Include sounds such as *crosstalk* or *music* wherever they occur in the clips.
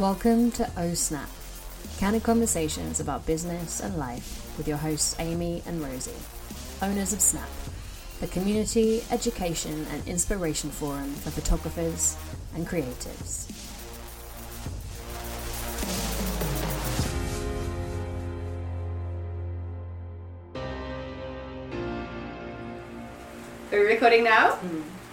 Welcome to O Snap, candid conversations about business and life with your hosts Amy and Rosie, owners of Snap, the community, education, and inspiration forum for photographers and creatives. Are we recording now? Hmm.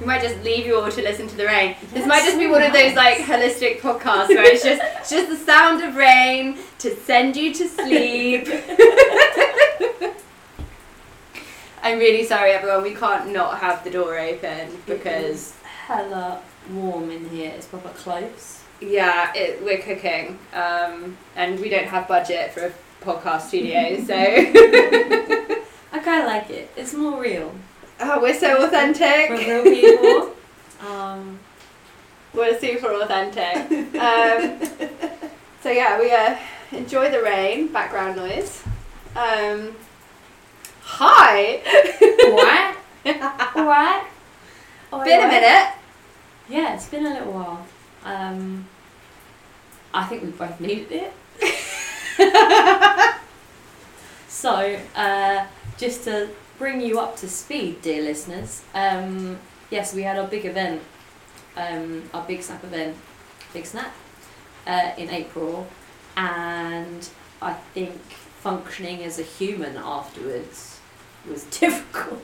We might just leave you all to listen to the rain. This might just be one of those like holistic podcasts where it's just it's just the sound of rain to send you to sleep. *laughs* I'm really sorry everyone, we can't not have the door open because it's hella warm in here. It's proper close. yeah, it, we're cooking. Um, and we don't have budget for a podcast studio, so *laughs* I kind of like it. It's more real. Oh, we're so authentic. For real people. *laughs* um, We're super authentic. *laughs* Um, so yeah, we uh, enjoy the rain, background noise. Um, hi. what? *laughs* what? Oh, Been a minute. Yeah, it's been a little while. Um, I think we both needed it. So, uh, just to bring you up to speed, dear listeners, um, yes, we had our big event, um, our Big Snap event, Big Snap, uh, in April, and I think functioning as a human afterwards was *laughs* difficult.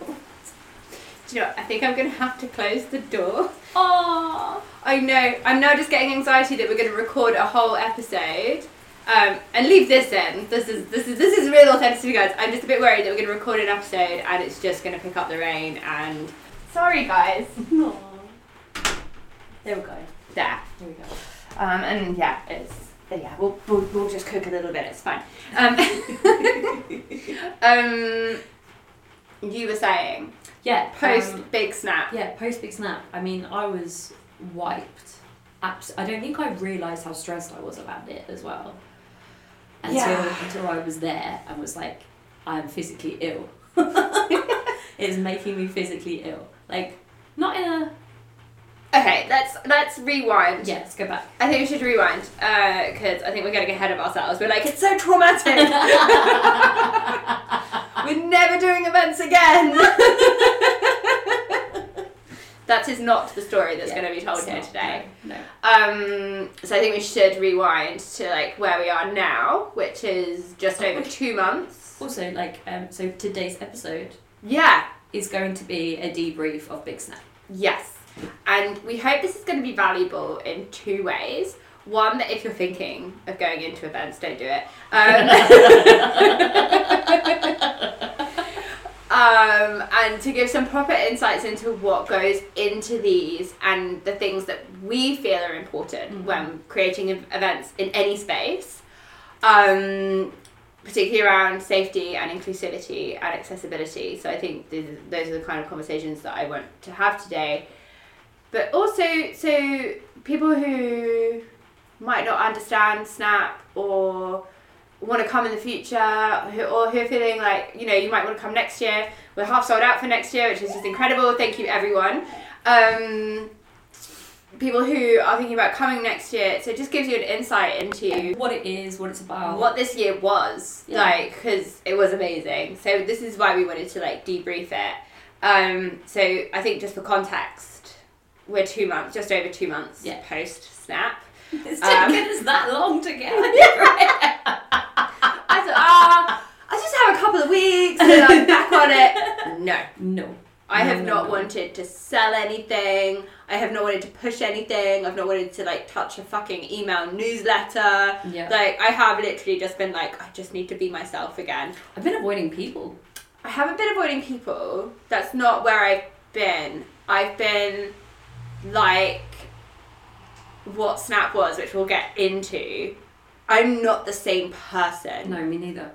Do you know? what? I think I'm gonna have to close the door. Oh, I know. I'm now just getting anxiety that we're gonna record a whole episode. Um, and leave this in. This is this is this is real authenticity, guys. I'm just a bit worried that we're gonna record an episode and it's just gonna pick up the rain. And sorry, guys. *laughs* There we go. There. There we go. Um, and yeah, it's yeah. We'll, we'll we'll just cook a little bit. It's fine. Um, *laughs* um, you were saying Yeah. post um, big snap. Yeah, post big snap. I mean, I was wiped. Abs- I don't think I realised how stressed I was about it as well. Until Yeah. until I was there and was like, I'm physically ill. *laughs* it's making me physically ill. Like, not in a. Okay, let's let's rewind. Yeah, let's go back. I think we should rewind uh, because I think we're getting ahead of ourselves. We're like, it's so traumatic. *laughs* *laughs* we're never doing events again. That is not the story that's Yeah, going to be told here not, today. No. no. Um, so I think we should rewind to like where we are now, which is just over two months. Also, like, um, so today's episode Yeah. is going to be a debrief of Big Snap. Yes. And we hope this is going to be valuable in two ways. One, that if you're thinking of going into events, don't do it. Um, *laughs* *laughs* um, and to give some proper insights into what goes into these and the things that we feel are important Mhm. when creating events in any space. Um, particularly around safety and inclusivity and accessibility. So I think th- those are the kind of conversations that I want to have today. But also, so people who might not understand Snap or want to come in the future, or who are feeling like, you know, you might want to come next year. We're half sold out for next year, which is just incredible. Thank you, everyone. Um, people who are thinking about coming next year. So it just gives you an insight into What it is, what it's about. what this year was Yeah. like because it was amazing so this is why we wanted to like debrief it um so i think just for context we're two months just over two months Yeah. post snap It's Um, taken us that long to get *laughs* i thought ah i just have a couple of weeks and then i'm back on it no No. I No, have no, not no. wanted to sell anything. I have not wanted to push anything. I've not wanted to like touch a fucking email newsletter. Yeah. Like I have literally just been like, I just need to be myself again. I've been avoiding people. I haven't been avoiding people. That's not where I've been. I've been like what Snap was, which we'll get into. I'm not the same person. No, me neither.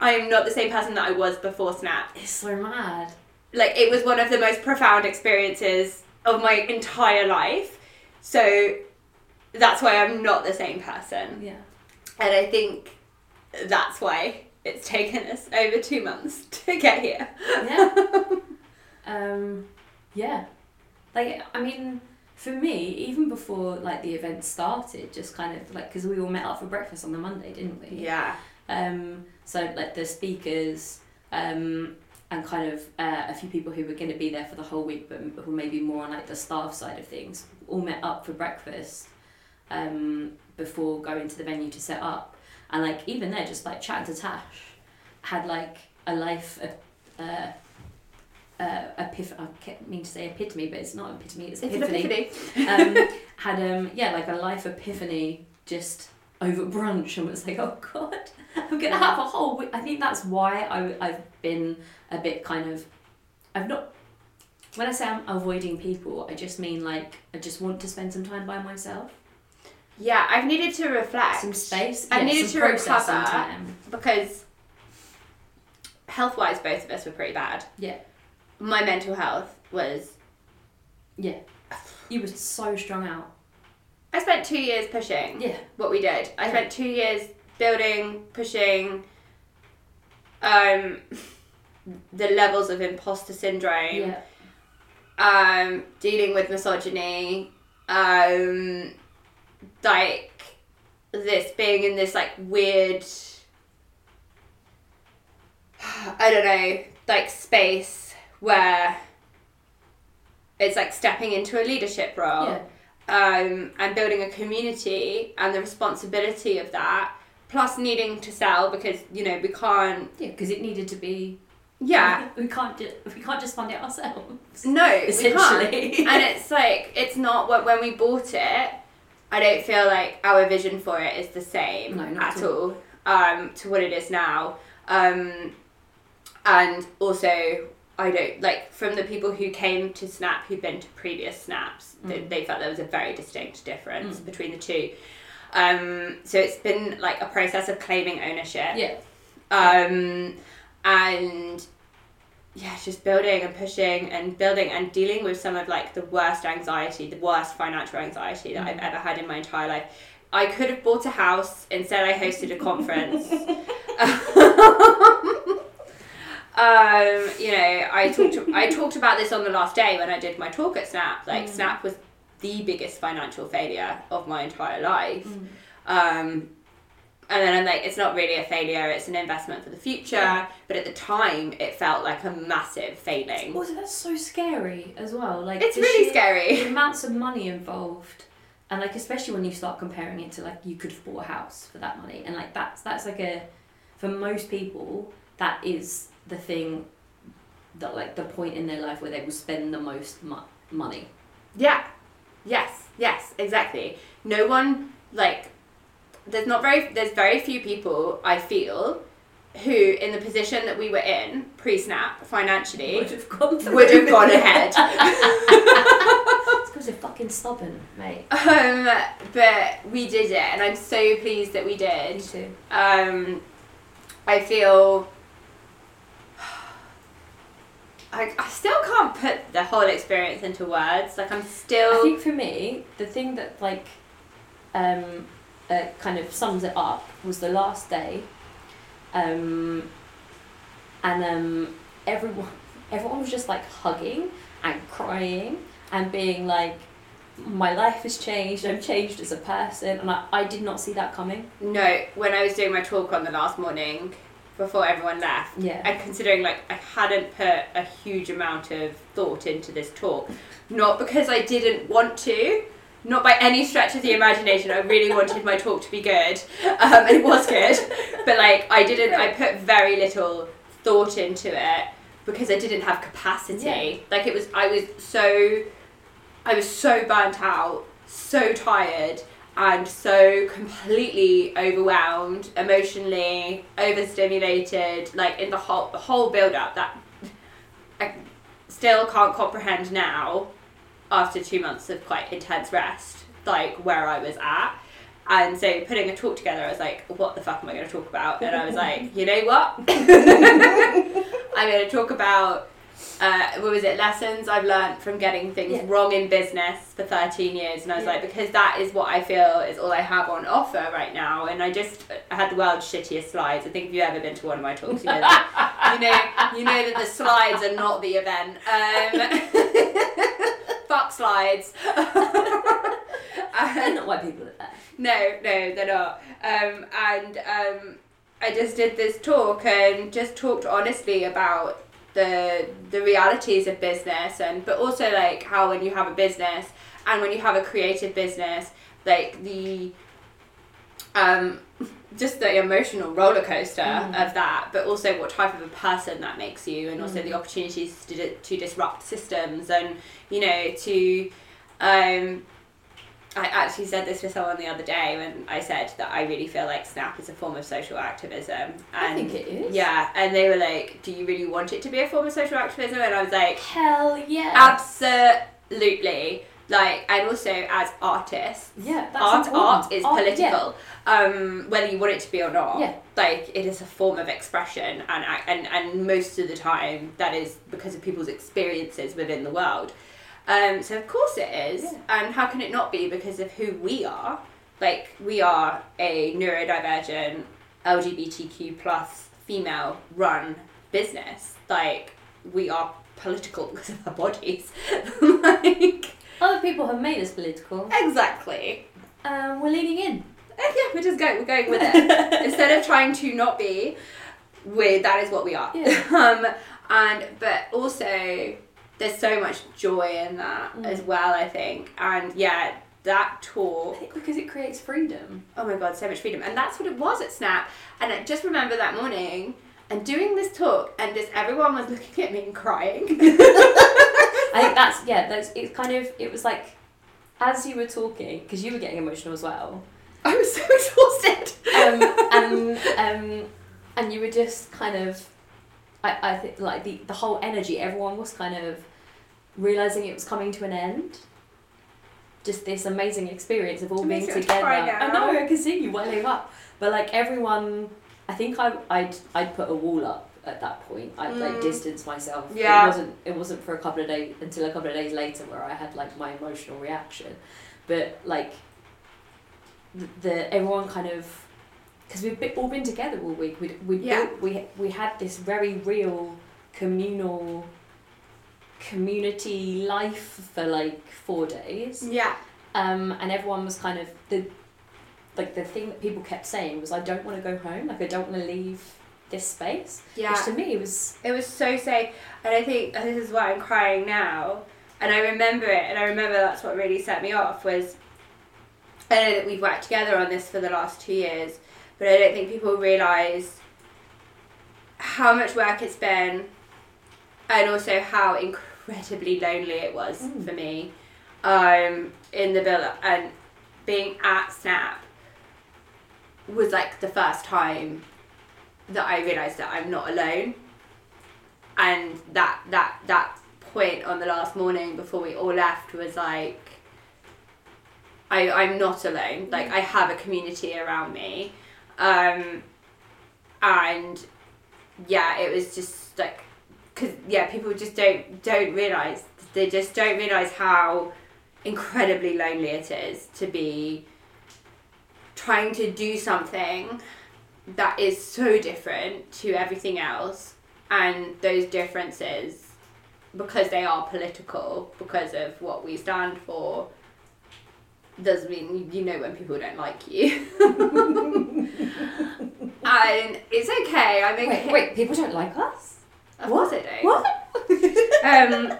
I am not the same person that I was before Snap. It's so mad. Like it was one of the most profound experiences of my entire life. So that's why I'm not the same person. Yeah. And I think that's why it's taken us over two months *laughs* to get here. Yeah. *laughs* um, yeah. Like, I mean, for me, even before like the event started, just kind of like because we all met up for breakfast on the Monday, didn't we? Yeah. Um, so like the speakers, um, and kind of uh, a few people who were going to be there for the whole week, but who maybe more on like the staff side of things, all met up for breakfast, um, before going to the venue to set up, and like even there, just like chatting to Tash, had like a life, uh, uh, epiph- I kept mean to say epitome, but it's not epitome, it's It's an epiphany. epiphany. um, *laughs* had um yeah like a life epiphany just over brunch and was like oh god I'm gonna have a whole week. I think that's why I I've been a bit kind of I've not when I say I'm avoiding people I just mean like I just want to spend some time by myself Yeah, I've needed to reflect. some space I yeah, needed to recover. time because health wise, both of us were pretty bad. Yeah. My mental health was. yeah you were so strung out I spent two years pushing yeah what we did. I spent two years building, pushing. Um, *laughs* the levels of imposter syndrome. yeah um, dealing with misogyny, um, like this being in this like weird, *sighs* I don't know, like space where it's like stepping into a leadership role yeah. um, and building a community and the responsibility of that, plus needing to sell because you know we can't. yeah because it needed to be. Yeah, we can't just we can't just fund it ourselves. No, we can't. essentially. And it's like it's not what when we bought it i don't feel like our vision for it is the same No, at at all um, to what it is now. Um, and also i don't like from the people who came to snap who'd been to previous snaps they, Mm. they felt there was a very distinct difference Mm. between the two um, so it's been like a process of claiming ownership yeah um, and yeah, just building and pushing and building and dealing with some of like the worst anxiety, the worst financial anxiety that I've Mm. ever had in my entire life. I could have bought a house instead. I hosted a conference. *laughs* *laughs* um, you know, I talked. I talked about this on the last day when I did my talk at Snap. Like Mm. Snap was the biggest financial failure of my entire life. Mm. Um, and then I'm like, it's not really a failure, it's an investment for the future. Yeah. But at the time, it felt like a massive failing. Also, that's so scary as well. Like It's really sheer- scary. The amounts of money involved, and like especially when you start comparing it to like you could have bought a house for that money, and like that's that's like a for most people that is the thing that like the point in their life where they will spend the most mu- money. Yeah. Yes. Yes. Exactly. No one like. There's not very. There's very few people I feel, who in the position that we were in pre-snap financially Would have gone would have gone ahead. *laughs* it's because they're fucking stubborn, mate. um, but we did it, and I'm so pleased that we did. Me too. um, I feel I, I still can't put the whole experience into words. Like I'm still. I think for me, the thing that like um, uh, kind of sums it up was the last day, um, and um, everyone everyone was just like hugging and crying and being like, "My life has changed. I'm changed as a person," and I, I did not see that coming. no. When I was doing my talk on the last morning, before everyone left, Yeah. and considering like I hadn't put a huge amount of thought into this talk, not because I didn't want to. Not by any stretch of the imagination. I really wanted my talk to be good, um, and it was good. But like, I didn't. I put very little thought into it because I didn't have capacity. Yeah. Like it was. I was so. I was so burnt out, so tired, and so completely overwhelmed, emotionally overstimulated. Like in the whole the whole build up that I still can't comprehend now after two months of quite intense rest, like where I was at. And so putting a talk together, I was like, what the fuck am I going to talk about? And I was like, you know what? *laughs* I'm going to talk about, uh, what was it, lessons I've learned from getting things Yeah. wrong in business for 13 years. And I was Yeah. like, because that is what I feel is all I have on offer right now. And I just I had the world's shittiest slides. I think if you've ever been to one of my talks, you know that, you know, you know that the slides are not the event. Um, *laughs* fuck slides. They're not why people are there. No, no, they're not. Um, and um, I just did this talk and just talked honestly about the the realities of business and but also like how when you have a business and when you have a creative business, like the um *laughs* just the emotional roller coaster Mm. of that, but also what type of a person that makes you, and also Mm. the opportunities to, to disrupt systems, and you know to. Um, I actually said this to someone the other day when I said that I really feel like Snap is a form of social activism. And I think it is. Yeah, and they were like, "Do you really want it to be a form of social activism?" And I was like, Hell yeah. "Absolutely!" Like, and also as artists, yeah, art important. art is Art, yeah. political um whether you want it to be or not Yeah. like it is a form of expression and and and most of the time that is because of people's experiences within the world um so of course it is Yeah. and how can it not be because of who we are like we are a neurodivergent lgbtq plus female run business like we are political *laughs* because of our bodies *laughs* like Other people have made us political. exactly Um, we're leaning in. Eh, yeah, we're just going. We're going with it *laughs* instead of trying to not be. We that is what we are. Yeah. um, and but also there's so much joy in that Mm. as well. I think, and yeah, that I talk. think because it creates freedom. Oh my god, so much freedom, and that's what it was at Snap. And I just remember that morning and doing this talk, and just everyone was *laughs* looking at me and crying. *laughs* *laughs* I think that's yeah. That's it's kind of it was like as you were talking because you were getting emotional as well. I was so exhausted. um, and um, and you were just kind of, I, I think like the the whole energy. Everyone was kind of realizing it was coming to an end. Just this amazing experience of all being together. I now. know I can see you welling up, but like everyone, I think I I'd I'd put a wall up at that point. I'd like Mm. distance myself. Yeah. It wasn't it wasn't for a couple of days until a couple of days later where I had like my emotional reaction, but like the, the everyone kind of because we've been, all been together all week. We we Yeah. built, we we had this very real communal community life for like four days. Yeah. Um, and everyone was kind of the like the thing that people kept saying was I don't want to go home. Like I don't want to leave this space. Yeah. Which to me was It was so safe, and I think this is why I'm crying now. And I remember it, and I remember that's what really set me off was. I know that we've worked together on this for the last two years, but I don't think people realise how much work it's been, and also how incredibly lonely it was Mm. for me, um, in the build up and being at Snap was like the first time that I realised that I'm not alone. And that that that point on the last morning before we all left was like I, I'm not alone. Like I have a community around me. Um and yeah, it was just like cuz yeah, people just don't don't realize they just don't realize how incredibly lonely it is to be trying to do something that is so different to everything else. And those differences because they are political because of what we stand for doesn't mean you know when people don't like you *laughs* and it's okay I mean, wait, wait, people don't like us? of What? course I do What? *laughs* um,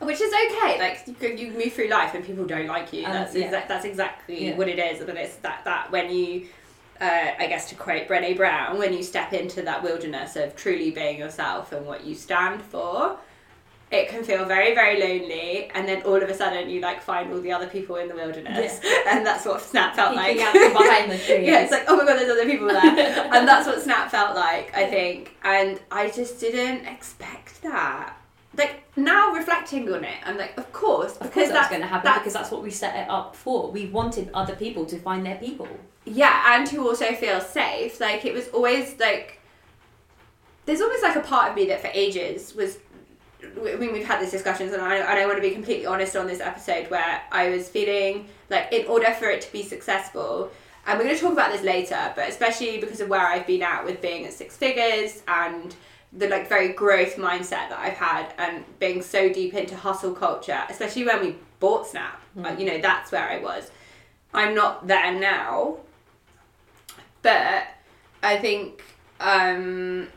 *laughs* which is okay. Like you, you move through life and people don't like you. And That's yeah. exact. That's exactly Yeah. what it is. But it's that that when you, uh, I guess to quote Brené Brown, when you step into that wilderness of truly being yourself and what you stand for. It can feel very, very lonely, and then all of a sudden you like find all the other people in the wilderness, and that's what Snap felt like. Peeking behind the *laughs* trees. Yeah, it's like, oh my god, there's other people there. *laughs* and that's what Snap felt like, I think. And I just didn't expect that. Like, now reflecting on it, I'm like, of course, Of because course that's that's going to happen that's- because that's what we set it up for. We wanted other people to find their people. Yeah, and to also feel safe. Like, it was always like, there's almost like a part of me that for ages was. I mean, we've had these discussions, and I, and I want to be completely honest on this episode where I was feeling like, in order for it to be successful, and we're going to talk about this later, but especially because of where I've been at with being at six figures and the like very growth mindset that I've had and being so deep into hustle culture, especially when we bought Snap. uh, you know, that's where I was. I'm not there now, but I think um,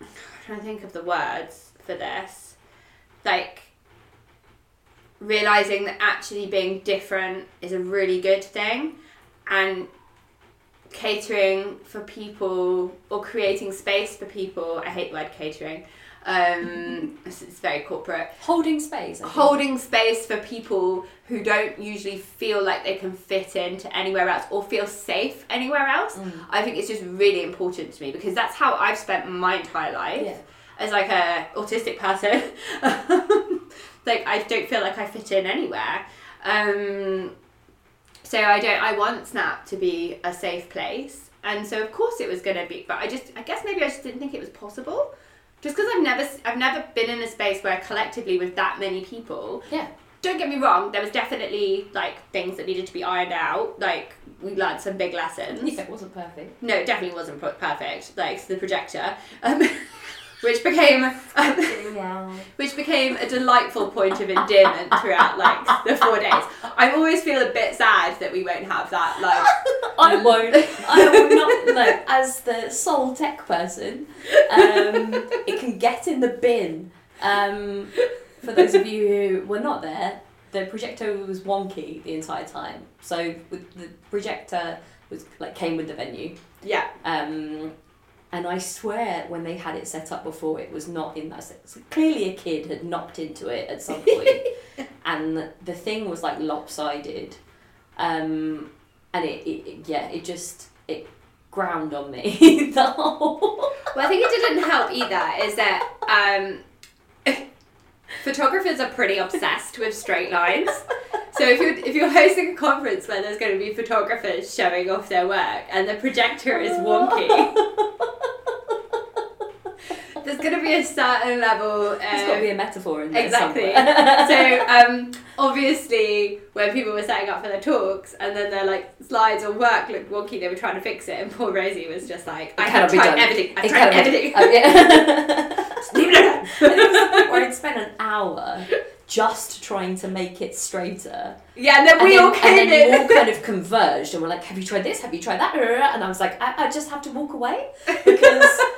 I'm trying to think of the words for this, like realizing that actually being different is a really good thing, and catering for people or creating space for people. I hate the word catering. Um, *laughs* it's, it's very corporate Holding space. Holding space for people who don't usually feel like they can fit into anywhere else or feel safe anywhere else. Mm. I think it's just really important to me because that's how I've spent my entire life Yeah. As like a autistic person. *laughs* like I don't feel like I fit in anywhere. Um, so I don't. I want Snap to be a safe place, and so of course it was going to be. But I just, I guess maybe I just didn't think it was possible. Just because I've never, I've never been in a space where collectively with that many people. Yeah. Don't get me wrong. There was definitely like things that needed to be ironed out. Like we learned some big lessons. Yeah, it wasn't perfect. No, it definitely wasn't perfect. Like the projector, um, *laughs* which became um, *laughs* which became a delightful point of endearment throughout like the four days. I always feel a bit sad that we won't have that. Like *laughs* I won't. I will not. No, *laughs* as the sole tech person, um, it can get in the bin. Um, for those of you who were not there, the projector was wonky the entire time. So with the projector was like came with the venue. yeah, Um, and I swear, when they had it set up before, it was not in that. So clearly, a kid had knocked into it at some point, *laughs* and the thing was like lopsided. Um, and it, it, it- yeah, it just it ground on me *laughs* the whole. Well, I think it didn't help either. Is that um, photographers are pretty obsessed with straight lines. So if you're if you're hosting a conference where there's going to be photographers showing off their work and the projector is wonky, *laughs* there's going to be a certain level. There's got to be a metaphor in there Exactly. so *laughs* um, obviously, when people were setting up for their talks, and then their like slides or work looked wonky, they were trying to fix it, and poor Rosie was just like, "I have cannot be tried done. everything. It tried everything. Oh, *laughs* yeah. Leave it alone." And it was the point where I'd spent an hour just trying to make it straighter. Yeah, and then And we then, all came and then in. all kind of converged and we're like, "Have you tried this? Have you tried that?" And I was like, "I, I just have to walk away because I- I- I-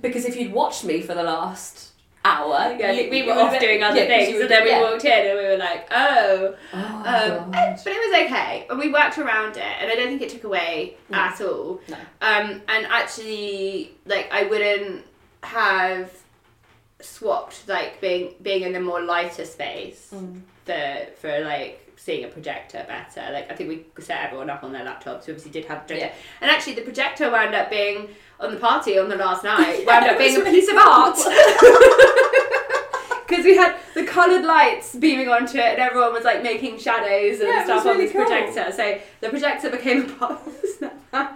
because if you'd watched me for the last hour, yeah, you- we were off doing other yeah, things, and then we yeah. walked in, and we were like, "Oh." Oh, Um, but it was okay, and we worked around it, and I don't think it took away No. at all. No. Um, and actually, like I wouldn't have swapped like being being in a more lighter space Mm. for for like seeing a projector better. Like I think we set everyone up on their laptops. We obviously did have a projector, and actually the projector wound up being on the party on the last night. *laughs* wound up being a piece of art. Because *laughs* we had the coloured lights beaming onto it, and everyone was like making shadows and Yeah, stuff was on really this cool. projector. So the projector became a part of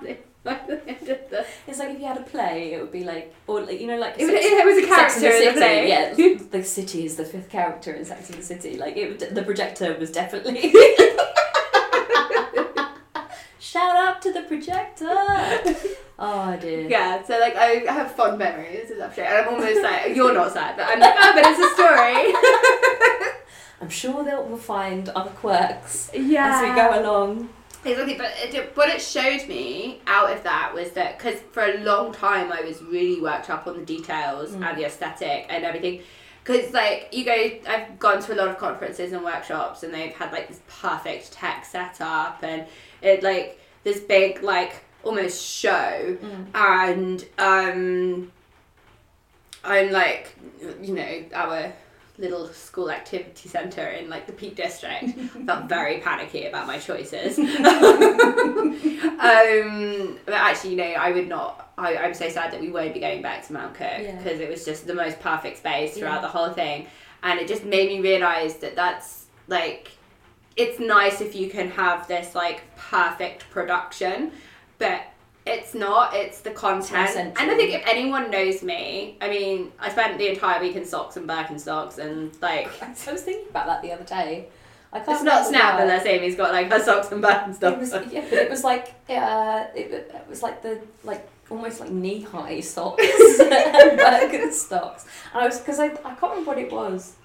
the. By the end of the- It's like if you had a play, it would be like, or like, you know, like It was, Sex- it was a character in the City, play. Yeah, the city is the fifth character in Sex and the City. Like it, the projector was definitely. *laughs* Shout out to the projector! Oh dear. Yeah, so like I have fond memories of that show, and I'm almost like you're not sad, but I'm like oh, but it's a story. *laughs* I'm sure they'll we'll find other quirks yeah, as we go along. Exactly, but it, what it showed me out of that was that because for a long time I was really worked up on the details Mm. and the aesthetic and everything. Because like you go, I've gone to a lot of conferences and workshops, and they've had like this perfect tech setup and it like this big like almost show, and um, I'm like, you know, our little school activity centre in like the Peak District. *laughs* felt very panicky about my choices. *laughs* um, but actually, you know, I would not. I, I'm so sad that we won't be going back to Mount Cook Yeah. because it was just the most perfect space throughout Yeah. the whole thing, and it just made me realise that that's like, it's nice if you can have this like perfect production, but it's not. It's the content, essential. and I think if anyone knows me, I mean, I spent the entire week in socks and Birkenstocks, and like. *laughs* I was thinking about that the other day. I can't It's not Snap unless Amy's got like her socks and It Birkenstocks. was, yeah, but it was like uh, it, it was like the like almost like knee high socks *laughs* and Birkenstocks. And I was because I I can't remember what it was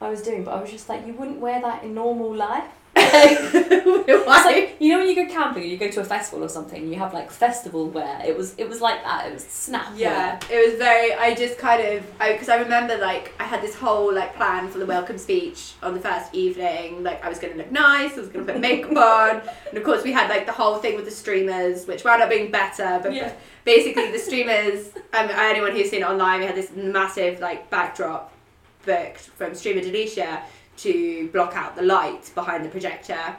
I was doing, but I was just like, you wouldn't wear that in normal life. *laughs* It's like you know when you go camping, or you go to a festival or something, you have like festival wear. It was it was like that. It was snap. Yeah, it was very. I just kind of because I, remember like I had this whole like plan for the welcome speech on the first evening. Like I was going to look nice, I was going to put makeup *laughs* on, and of course we had like the whole thing with the streamers, which wound up being better. But Yeah. basically, the streamers. Um, anyone who's seen it online, we had this massive like backdrop booked from Streamer Delicia to block out the light behind the projector,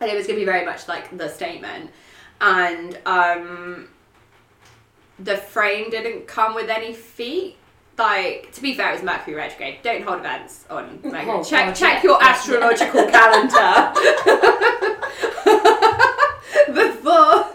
and it was going to be very much like the statement, and um the frame didn't come with any feet. Like to be fair, it was Mercury retrograde. Don't hold events on. Like, Oh, check God, check yeah. your astrological *laughs* calendar *laughs* before.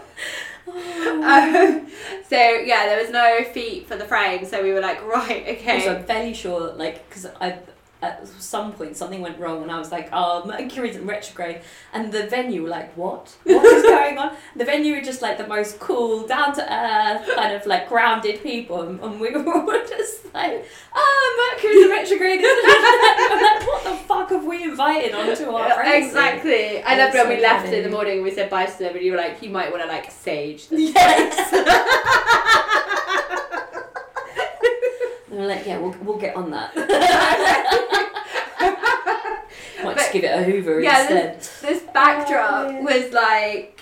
Um, so yeah, there was no feet for the frame. So we were like, right, okay. Also, I'm fairly sure, like, because I at some point something went wrong, and I was like, "Oh, Mercury's in retrograde," and the venue were like, "What? What is going on?" *laughs* The venue were just like the most cool, down to earth, kind of like grounded people, and, and we *laughs* were all just like, "Ah, Mercury's in retrograde." *laughs* I'm like, "What the fuck have we invited onto our Yeah, racing?" exactly. I It loved when we left funny. in the morning and we said bye to them and you were like, you might want to like sage this And we're like, "Yeah, we'll we'll get on that." Might just give it a Hoover Yeah, instead. this backdrop Oh, yeah. was like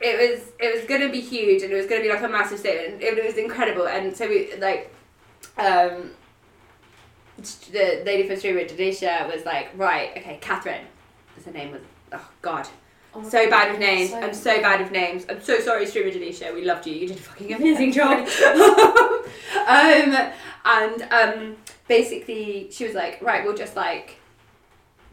it was it was gonna be huge and it was gonna be like a massive statement. It, was incredible and so we like um the lady from Streamer Delisha was like, right, okay, Catherine. As her name was oh god. Oh So God, bad with names. so I'm so bad with names. I'm so sorry, Streamer Delisha. We loved you. You did a fucking *laughs* amazing job. *laughs* um, and um, basically, she was like, right, we'll just like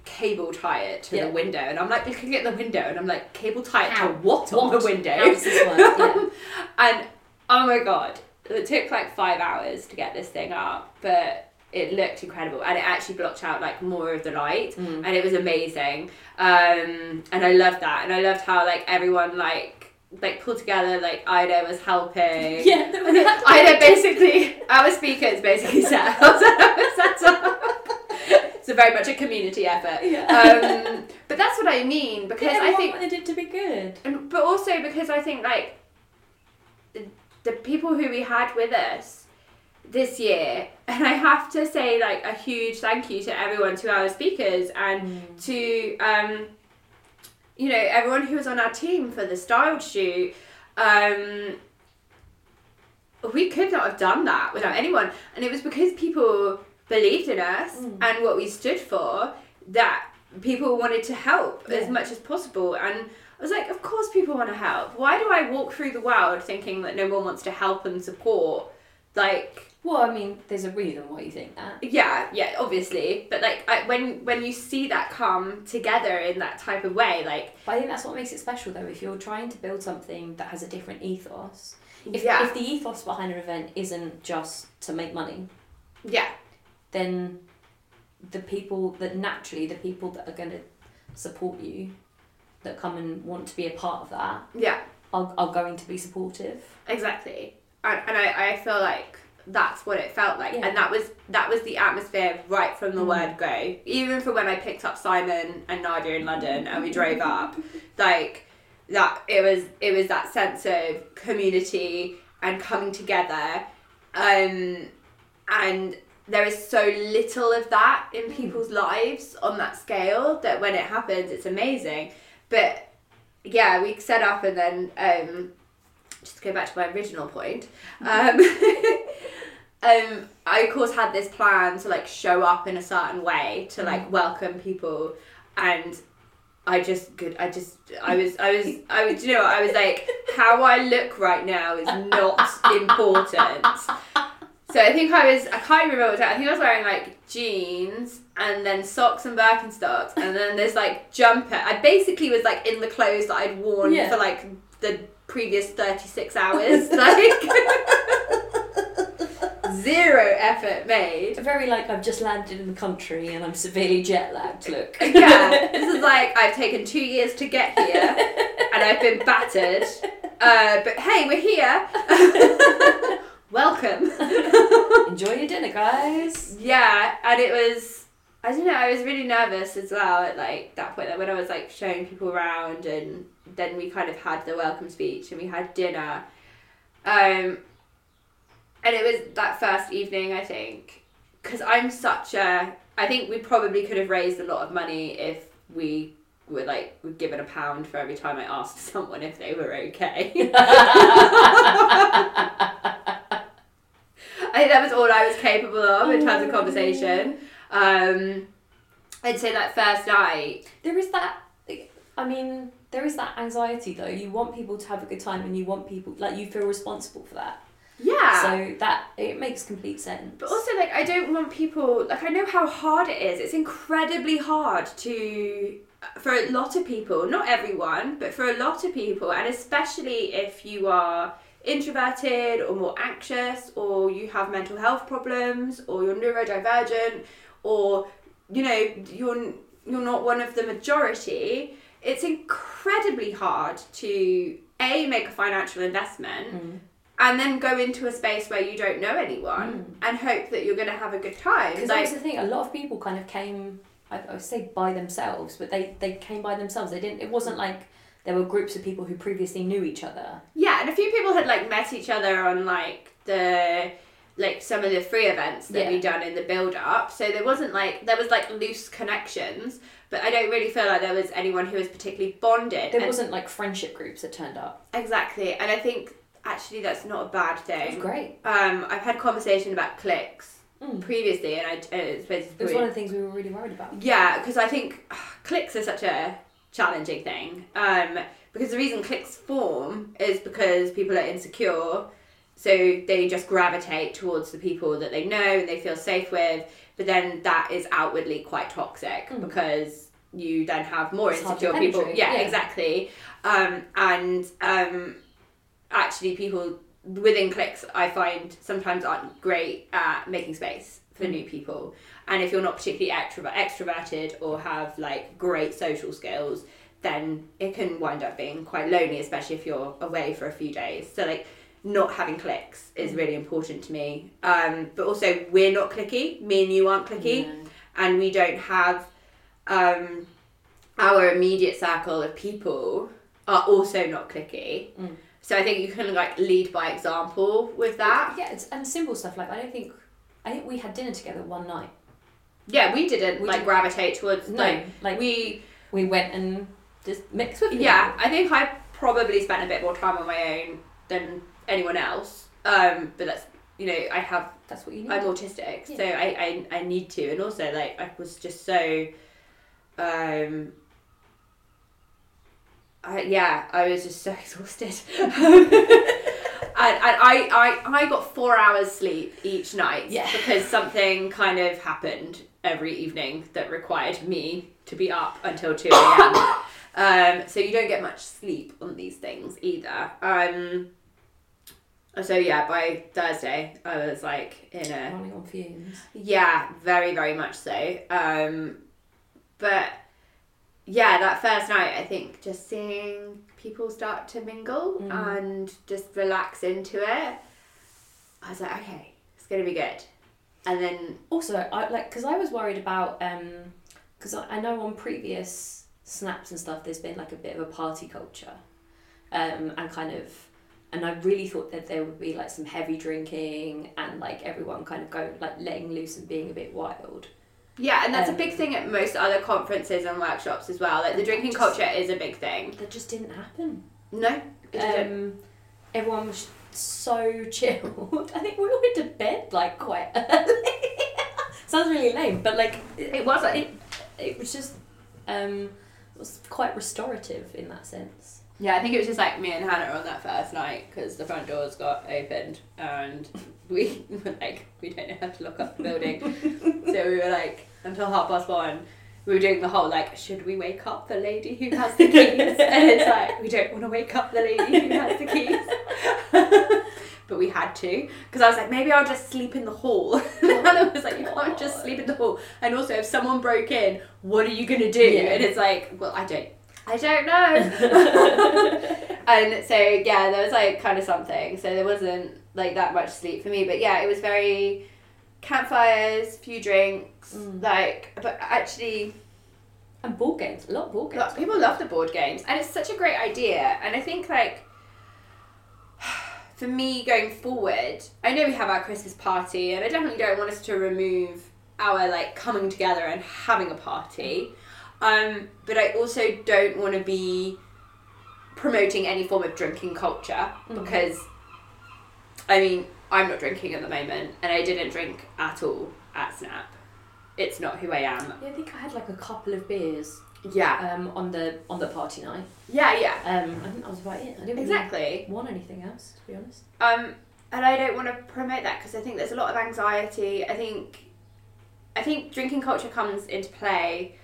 cable tie it to Yeah. the window. And I'm like looking at the window, and I'm like, cable tie it How? to what, on What? the window? How does this work? Yeah. *laughs* and oh my god, it took like five hours to get this thing up, but it looked incredible, and it actually blocked out like more of the light Mm. and it was amazing. Um, and I loved that, and I loved how like everyone like like pulled together. Like Ida was helping. *laughs* Yeah, Ida basically our speakers basically set set up. It's a very much a community effort. Yeah. Um, *laughs* but that's what I mean because Yeah, I think wanted it to be good. and but also because I think like the, the people who we had with us this year, and I have to say like a huge thank you to everyone, to our speakers, and to um, you know everyone who was on our team for the style shoot. Um, we could not have done that without anyone, and it was because people believed in us Mm. and what we stood for that people wanted to help as much as possible and I was like, of course people want to help. Why do I walk through the world thinking that no one wants to help and support? Like, Well, I mean, there's a reason why you think that. yeah, yeah, obviously, but like I, when when you see that come together in that type of way, like, But I think that's what makes it special, though. If you're trying to build something that has a different ethos, if, yeah, if the ethos behind an event isn't just to make money, yeah, then the people that naturally, the people that are going to support you, that come and want to be a part of that, yeah, are, are going to be supportive. exactly. And, and I, I feel like that's what it felt like, Yeah. and that was that was the atmosphere right from the Mm. word go. Even for when I picked up Simon and Nadia in London and we drove up, *laughs* like that it was it was that sense of community and coming together um and there is so little of that in people's lives on that scale that when it happens it's amazing but yeah we set up and then um just to go back to my original point um *laughs* um i of course had this plan to like show up in a certain way to like welcome people and I just could. I just. I was. I was. I was. You know. I was like, how I look right now is not *laughs* important. So I think I was. I can't remember what was. I think I was wearing like jeans and then socks and Birkenstocks and then this like jumper. I basically was like in the clothes that I'd worn Yeah. for like the previous thirty six hours. *laughs* Like zero effort made. Very like I've just landed in the country and I'm severely jet lagged. Look. *laughs* yeah, this is *laughs* like I've taken two years to get here, and I've been battered, uh, but hey, we're here. Welcome. *laughs* Enjoy your dinner, guys. Yeah, and it was. I don't know. I was really nervous as well at like that point. Like when I was like showing people around, and then we kind of had the welcome speech and we had dinner. Um, and it was that first evening, I think, because I'm such a. I think we probably could have raised a lot of money if we were like were given a pound for every time I asked *laughs* someone if they were okay. *laughs* I think that was all I was capable of in terms of conversation. Um, I'd say that first night. There is that. I mean, there is that anxiety though. You want people to have a good time, and you want people like you feel responsible for that. Yeah. So that it makes complete sense. But also, like, I don't want people. Like, I know how hard it is. It's incredibly hard to, for a lot of people, not everyone, but for a lot of people, and especially if you are introverted or more anxious, or you have mental health problems, or you're neurodivergent, or you know you're you're not one of the majority. It's incredibly hard to a make a financial investment Mm. and then go into a space where you don't know anyone and hope that you're going to have a good time. Because Like, that's the thing. A lot of people kind of came. I, I would say by themselves, but they they came by themselves. They didn't. It wasn't like there were groups of people who previously knew each other. yeah, and a few people had like met each other on like the like some of the free events that Yeah. we done in the build up. So there wasn't like there was like loose connections, but I don't really feel like there was anyone who was particularly bonded. There And- wasn't like friendship groups that turned up. exactly, and I think actually that's not a bad thing. great. Um, I've had conversation about cliques Mm. previously, and I uh, suppose It was one of the things we were really worried about. Yeah, because I think cliques are such a challenging thing. Um, because the reason cliques form is because people are insecure, so they just gravitate towards the people that they know and they feel safe with. But then that is outwardly quite toxic Mm. because you then have more It's insecure people. Yeah, yeah. exactly. Um, and um, actually, people within cliques I find sometimes aren't great at making space for Mm. new people. And if you're not particularly extrovert, extroverted or have like great social skills, then it can wind up being quite lonely, especially if you're away for a few days. So like not having cliques is Mm. really important to me. Um, but also we're not clicky. Me and you aren't clicky, No. and we don't have um, our immediate circle of people are also not clicky. Mm. So I think you can like lead by example with that. Yeah, it's, and simple stuff like I don't think. I think we had dinner together one night. Yeah, we didn't We like didn't- gravitate towards No, like like we we we went and just mixed with people. yeah, I think I probably spent a bit more time on my own than anyone else. Um, but that's you know, I have that's what you need. I'm autistic, so I, I I need to and also like I was just so um I, yeah, I was just so *laughs* exhausted. *laughs* and, and I, I, I got four hours sleep each night Yeah. because something kind of happened every evening that required me to be up until 2 a.m. um, so you don't get much sleep on these things either. Um, so yeah, by Thursday I was like in a running on fumes. yeah, very, very much so. Um, but yeah, that first night, I think just seeing people start to mingle Mm. and just relax into it, I was like, okay, it's gonna be good. And then Also, I like because I was worried about um because I, I know on previous snaps and stuff there's been like a bit of a party culture, um and kind of. And I really thought that there would be like some heavy drinking and like everyone kind of go like letting loose and being a bit wild. yeah, and that's Um, a big thing at most other conferences and workshops as well. Like the drinking Just- culture is a big thing. That just didn't happen. No, it didn't. Um, everyone was so *laughs* chilled. I think we all went to bed like quite early. *laughs* Sounds really lame, but like it, It wasn't. It, it was just um, it was quite restorative in that sense. Yeah, I think it was just like me and Hannah on that first night because the front doors got opened and *laughs* we were like, we don't know how to lock up the building. so we were like, until half past one, we were doing the whole like, should we wake up the lady who has the keys? and it's *laughs* like, we don't want to wake up the lady who has the keys. *laughs* but we had to because I was like, maybe I'll just sleep in the hall. *laughs* and oh Hannah was like, you can't just sleep in the hall. And also, if someone broke in, what are you gonna do? Yeah. And it's like, well, I don't. I don't know. and so yeah, there was like kind of something. So there wasn't like that much sleep for me, but yeah, it was very campfires, few drinks, Mm. like. But actually, And board games. A lot of board games. Look, people love the board games, and it's such a great idea. And I think like *sighs* for me going forward, I know we have our Christmas party, and I definitely don't want us to remove our like coming together and having a party. Um, but I also don't want to be promoting any form of drinking culture Mhm. because I mean I'm not drinking at the moment, and I didn't drink at all at Snap. It's not who I am. Yeah, I think I had like a couple of beers Yeah, um, on the on the party night. yeah, yeah. Um, I think that was about it. I didn't Exactly. really want anything else, to be honest. Um, and I don't want to promote that because I think there's a lot of anxiety. I think, I think drinking culture comes into play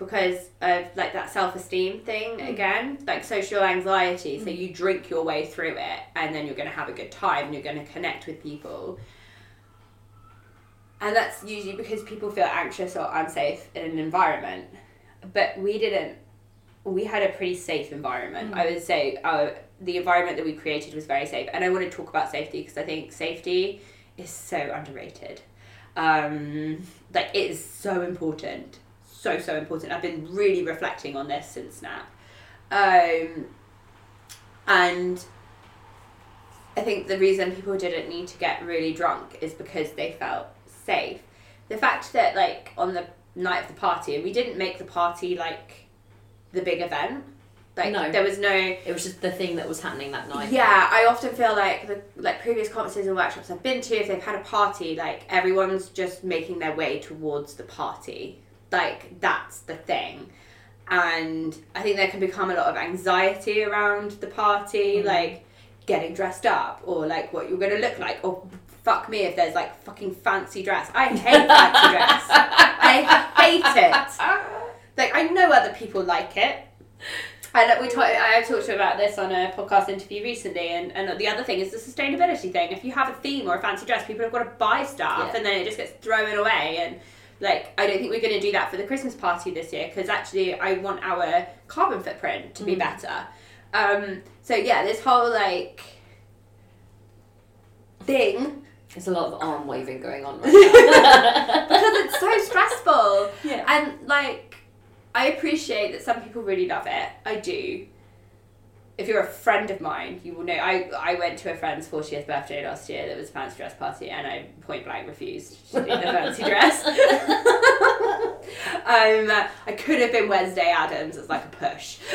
because of like that self-esteem thing Mm. again, like social anxiety. So Mm. you drink your way through it, and then you're going to have a good time, and you're going to connect with people. And that's usually because people feel anxious or unsafe in an environment. But we didn't. We had a pretty safe environment. Mm. I would say our, the environment that we created was very safe. And I want to talk about safety because I think safety is so underrated. Um, like, it is so important. So, so important. I've been really reflecting on this since Snap. Um, and I think the reason people didn't need to get really drunk is because they felt safe. The fact that like on the night of the party, and we didn't make the party like the big event. Like No. there was no It was just the thing that was happening that night. yeah, I often feel like the like previous conferences and workshops I've been to, if they've had a party, like everyone's just making their way towards the party. Like that's the thing. And I think there can become a lot of anxiety around the party, Mm. like getting dressed up or like what you're gonna look like. Or fuck me if there's like fucking fancy dress. I hate fancy dress. I hate it. Like I know other people like it. And we talk, I talked to you about this on a podcast interview recently, and, and the other thing is the sustainability thing. If you have a theme or a fancy dress, people have got to buy stuff, Yeah. and then it just gets thrown away. And like, I don't think we're going to do that for the Christmas party this year because actually, I want our carbon footprint to be Mm. better. Um, so yeah, this whole like thing There's a lot of arm waving going on right *laughs* now. *laughs* because it's so stressful. yeah. And like, I appreciate that some people really love it. I do. If you're a friend of mine, you will know. I I went to a friend's 40th birthday last year. That was a fancy dress party, and I point blank refused to do the fancy dress. *laughs* um, I could have been Wednesday Addams It's like a push, *laughs*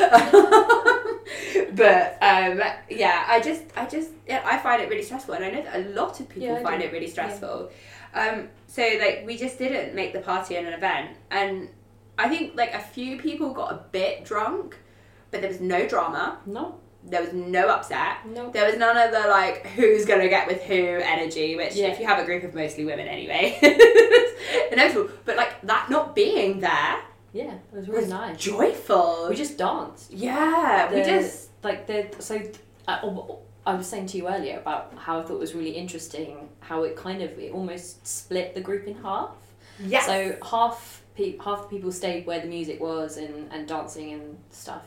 but um, yeah, I just I just yeah, I find it really stressful, and I know that a lot of people Yeah, find do. it really stressful. Um, so like we just didn't make the party an event, and I think like a few people got a bit drunk, but there was no drama. no, There was no upset. no. There was none of the like who's gonna get with who energy, which Yeah. if you have a group of mostly women anyway, *laughs* inevitable. But like that not being there Yeah, it was really was nice. joyful. We just danced. yeah, we just like the so uh, oh, I, I was saying to you earlier about how I thought it was really interesting how it kind of it almost split the group in half. Yeah. So half pe- half the people stayed where the music was and, and dancing and stuff,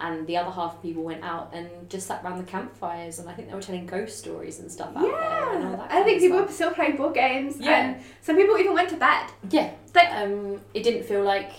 and the other half of people went out and just sat around the campfires and I think they were telling ghost stories and stuff out there. Yeah, that I think people stuff. were still playing board games, Yeah. and some people even went to bed. Yeah, Like- um, it didn't feel like.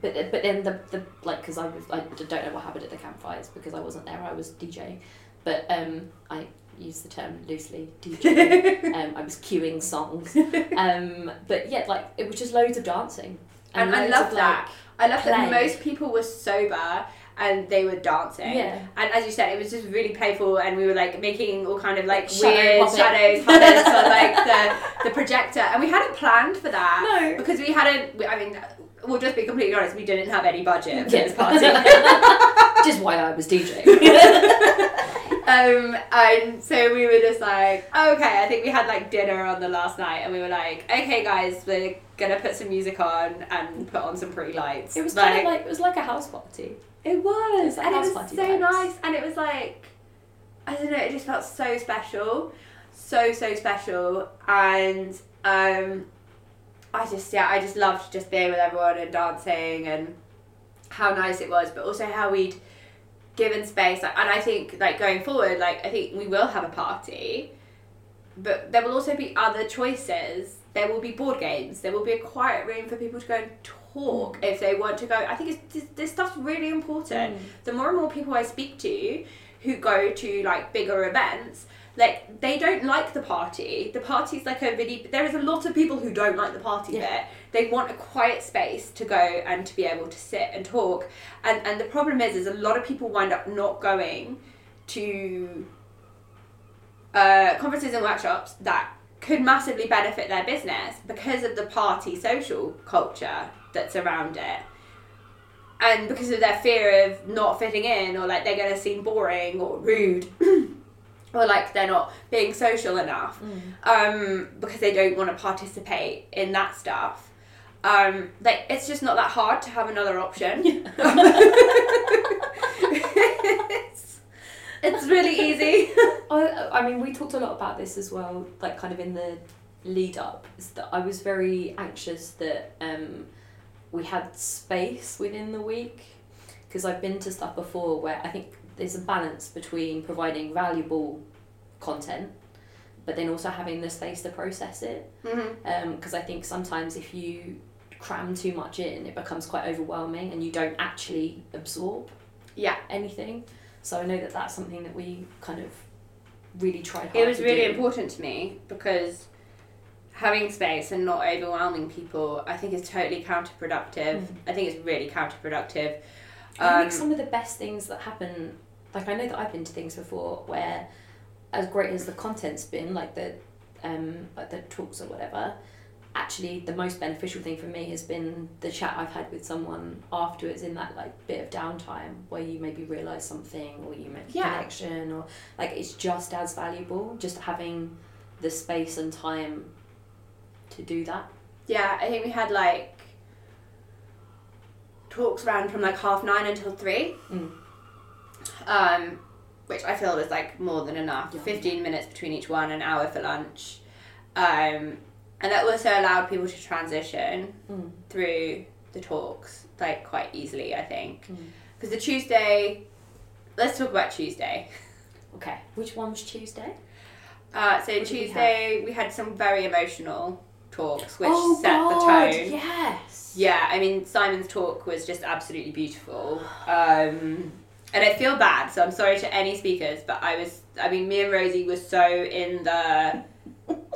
But but then the the like because I was I don't know what happened at the campfires because I wasn't there. I was DJing, but um, I use the term loosely DJ. *laughs* um, I was queuing songs. *laughs* Um, but yeah, like it was just loads of dancing. And I love of, that. I love that most people were sober and they were dancing. Yeah. And as you said, it was just really playful, and we were like making all kind of like Shadow weird puppet. shadows, puppets on like the the projector, and we hadn't planned for that No. because we hadn't. we- I mean, we'll just be completely honest. We didn't have any budget for Yeah. this party. *laughs* Which is why I was DJing. *laughs* um, and so we were just like, okay, I think we had like dinner on the last night, and we were like, okay, guys, we're gonna put some music on and put on some pretty lights. it was kind of like it was like a house party. It was, It's like and it was so vibes. nice, and it was like, I don't know, it just felt so special, so so special, and um, I just yeah, I just loved just being with everyone and dancing and how nice it was, but also how we'd given space, like, and I think like going forward, like I think we will have a party, but there will also be other choices. There will be board games. There will be a quiet room for people to go and talk mm. if they want to go. I think it's, this, this stuff's really important. Mm. The more and more people I speak to who go to like bigger events, like they don't like the party. The party's like a really. There is a lot of people who don't like the party Yeah. bit. They want a quiet space to go and to be able to sit and talk. And and the problem is, is a lot of people wind up not going to uh, conferences and workshops that could massively benefit their business because of the party social culture that's around it. And because of their fear of not fitting in, or like they're going to seem boring or rude, *clears throat* or like they're not being social enough, um, because they don't want to participate in that stuff. Um, like it's just not that hard to have another option. it's, *laughs* it's really easy. I, I mean, we talked a lot about this as well, like kind of in the lead up. Is that I was very anxious that um, we had space within the week because I've been to stuff before where I think there's a balance between providing valuable content, but then also having the space to process it. Mm-hmm. Because I think sometimes if you cram too much in, it becomes quite overwhelming and you don't actually absorb Yeah. anything. So I know that that's something that we kind of really tried hard It was really do. important to me because having space and not overwhelming people, I think is totally counterproductive. Mm. I think it's really counterproductive. I Um, think some of the best things that happen, like I know that I've been to things before where, as great as the content's been, like the, um, like the talks or whatever, actually the most beneficial thing for me has been the chat I've had with someone afterwards in that like bit of downtime where you maybe realise something or you make a Yeah. connection or like it's just as valuable just having the space and time to do that. Yeah, I think we had like talks ran from like half nine until three. Mm. Um, which I feel was like more than enough. Yeah. Fifteen minutes between each one, an hour for lunch. Um, and that also allowed people to transition Mm. through the talks like quite easily, I think. Mm. Because the Tuesday, let's talk about Tuesday. *laughs* Okay, which one was Tuesday? Uh, so What did we Tuesday we, had some very emotional talks which oh set God, the tone. Yes. Yeah, I mean Simon's talk was just absolutely beautiful. Um, and I feel bad, so I'm sorry to any speakers, but I was I mean me and Rosie were so in the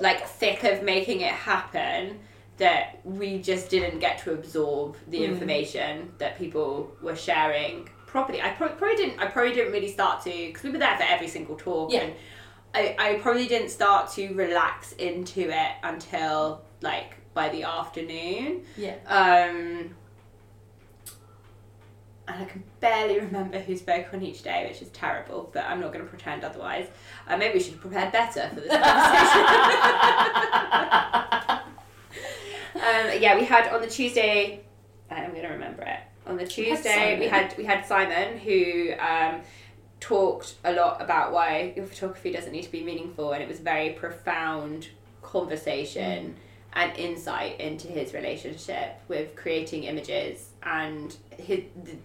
like thick of making it happen that we just didn't get to absorb the Mm. information that people were sharing properly. I pro- probably didn't I probably didn't really start to because we were there for every single talk Yeah. and I, I probably didn't start to relax into it until like by the afternoon. Yeah. Um, and I can barely remember who spoke on each day, which is terrible, but I'm not going to pretend otherwise. Uh, maybe we should have prepared better for this conversation. *laughs* um, yeah, we had on the Tuesday, I'm going to remember it. On the Tuesday, we had we had Simon who um, talked a lot about why your photography doesn't need to be meaningful, and it was a very profound conversation and insight into his relationship with creating images and his th-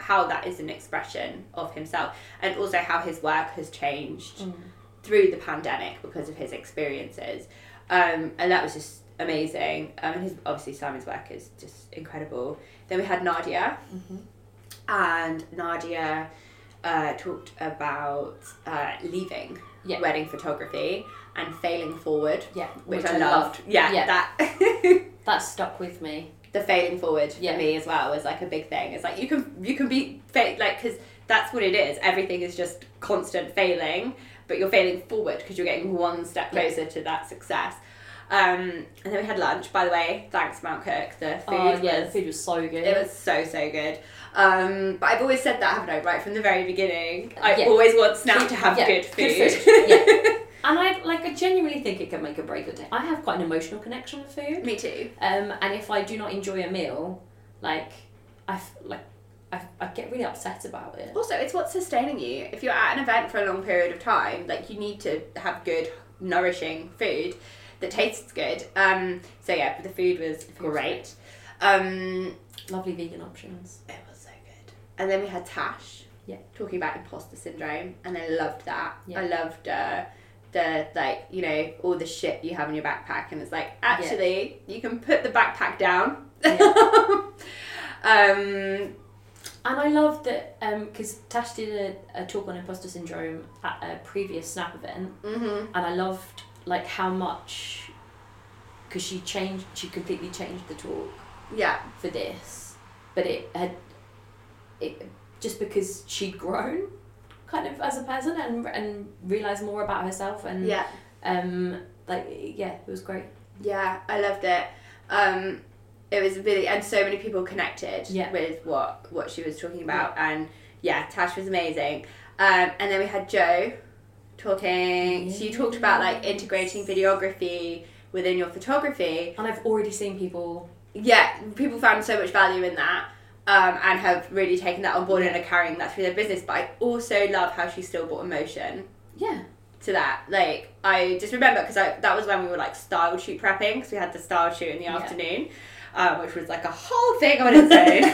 how that is an expression of himself and also how his work has changed Mm. through the pandemic because of his experiences um, and that was just amazing um, and his obviously Simon's work is just incredible then we had Nadia Mhm. and Nadia uh, talked about uh, leaving Yeah. wedding photography and failing forward Yeah. which, I, loved. Yeah, Yeah. that That stuck with me. The failing forward Yeah. for me as well is like a big thing. It's like you can you can be fa- like because that's what it is. Everything is just constant failing, but you're failing forward because you're getting one step Yeah. closer to that success. Um, and then we had lunch. By the way, thanks Mount Cook. The food oh yeah, the was food was so good. it was so so good. Um, but I've always said that, haven't I? Right from the very beginning, I Yeah. always want Snap to have Yeah, good food. good food. Yeah. *laughs* And I like I genuinely think it can make or break a day. I have quite an emotional connection with food. Me too. Um, and if I do not enjoy a meal, like I like I, I get really upset about it. Also, it's what's sustaining you. If you're at an event for a long period of time, like you need to have good, nourishing food that tastes good. Um, so yeah, the food was food was great. Um, Lovely vegan options. it was so good. And then we had Tash, Yeah. talking about imposter syndrome, and I loved that. Yeah. I loved uh, the like you know all the shit you have in your backpack, and it's like actually you can put the backpack down. *laughs* um, And I love that because Tash did a, a talk on imposter syndrome at a previous Snap event, mhm. and I loved like how much because she changed, she completely changed the talk Yeah, for this, but it had it just because she'd grown kind of as a person and and realized more about herself and yeah. um like yeah it was great Yeah, I loved it. Um, it was really, and so many people connected Yeah. with what what she was talking about, and yeah, Tash was amazing. Um, and then we had Joe talking. She talked about like integrating videography within your photography. and I've already seen people Yeah, people found so much value in that. Um, and have really taken that on board and are carrying that through their business. But I also love how she still brought emotion yeah to that. Like I just remember because that was when we were like style shoot prepping because we had the style shoot in the Yeah. afternoon, um, which was like a whole thing on its own.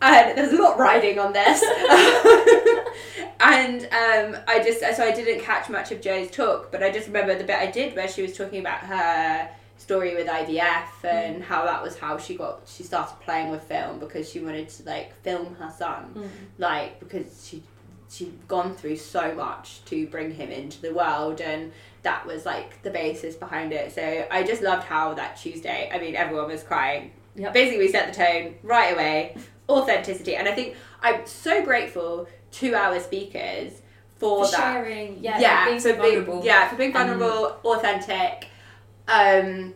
*laughs* and there's a lot riding on this. *laughs* and um, I just so I didn't catch much of Joe's talk, but I just remember the bit I did where she was talking about her story with IVF and how that was how she got she started playing with film because she wanted to like film her son. Like because she she'd gone through so much to bring him into the world and that was like the basis behind it. So i just loved how that tuesday i mean everyone was crying. Yep. basically we set the tone right away. Authenticity. And i think i'm so grateful to our speakers for, for that. sharing. Yeah, yeah being for so vulnerable. being yeah for being Um, vulnerable authentic um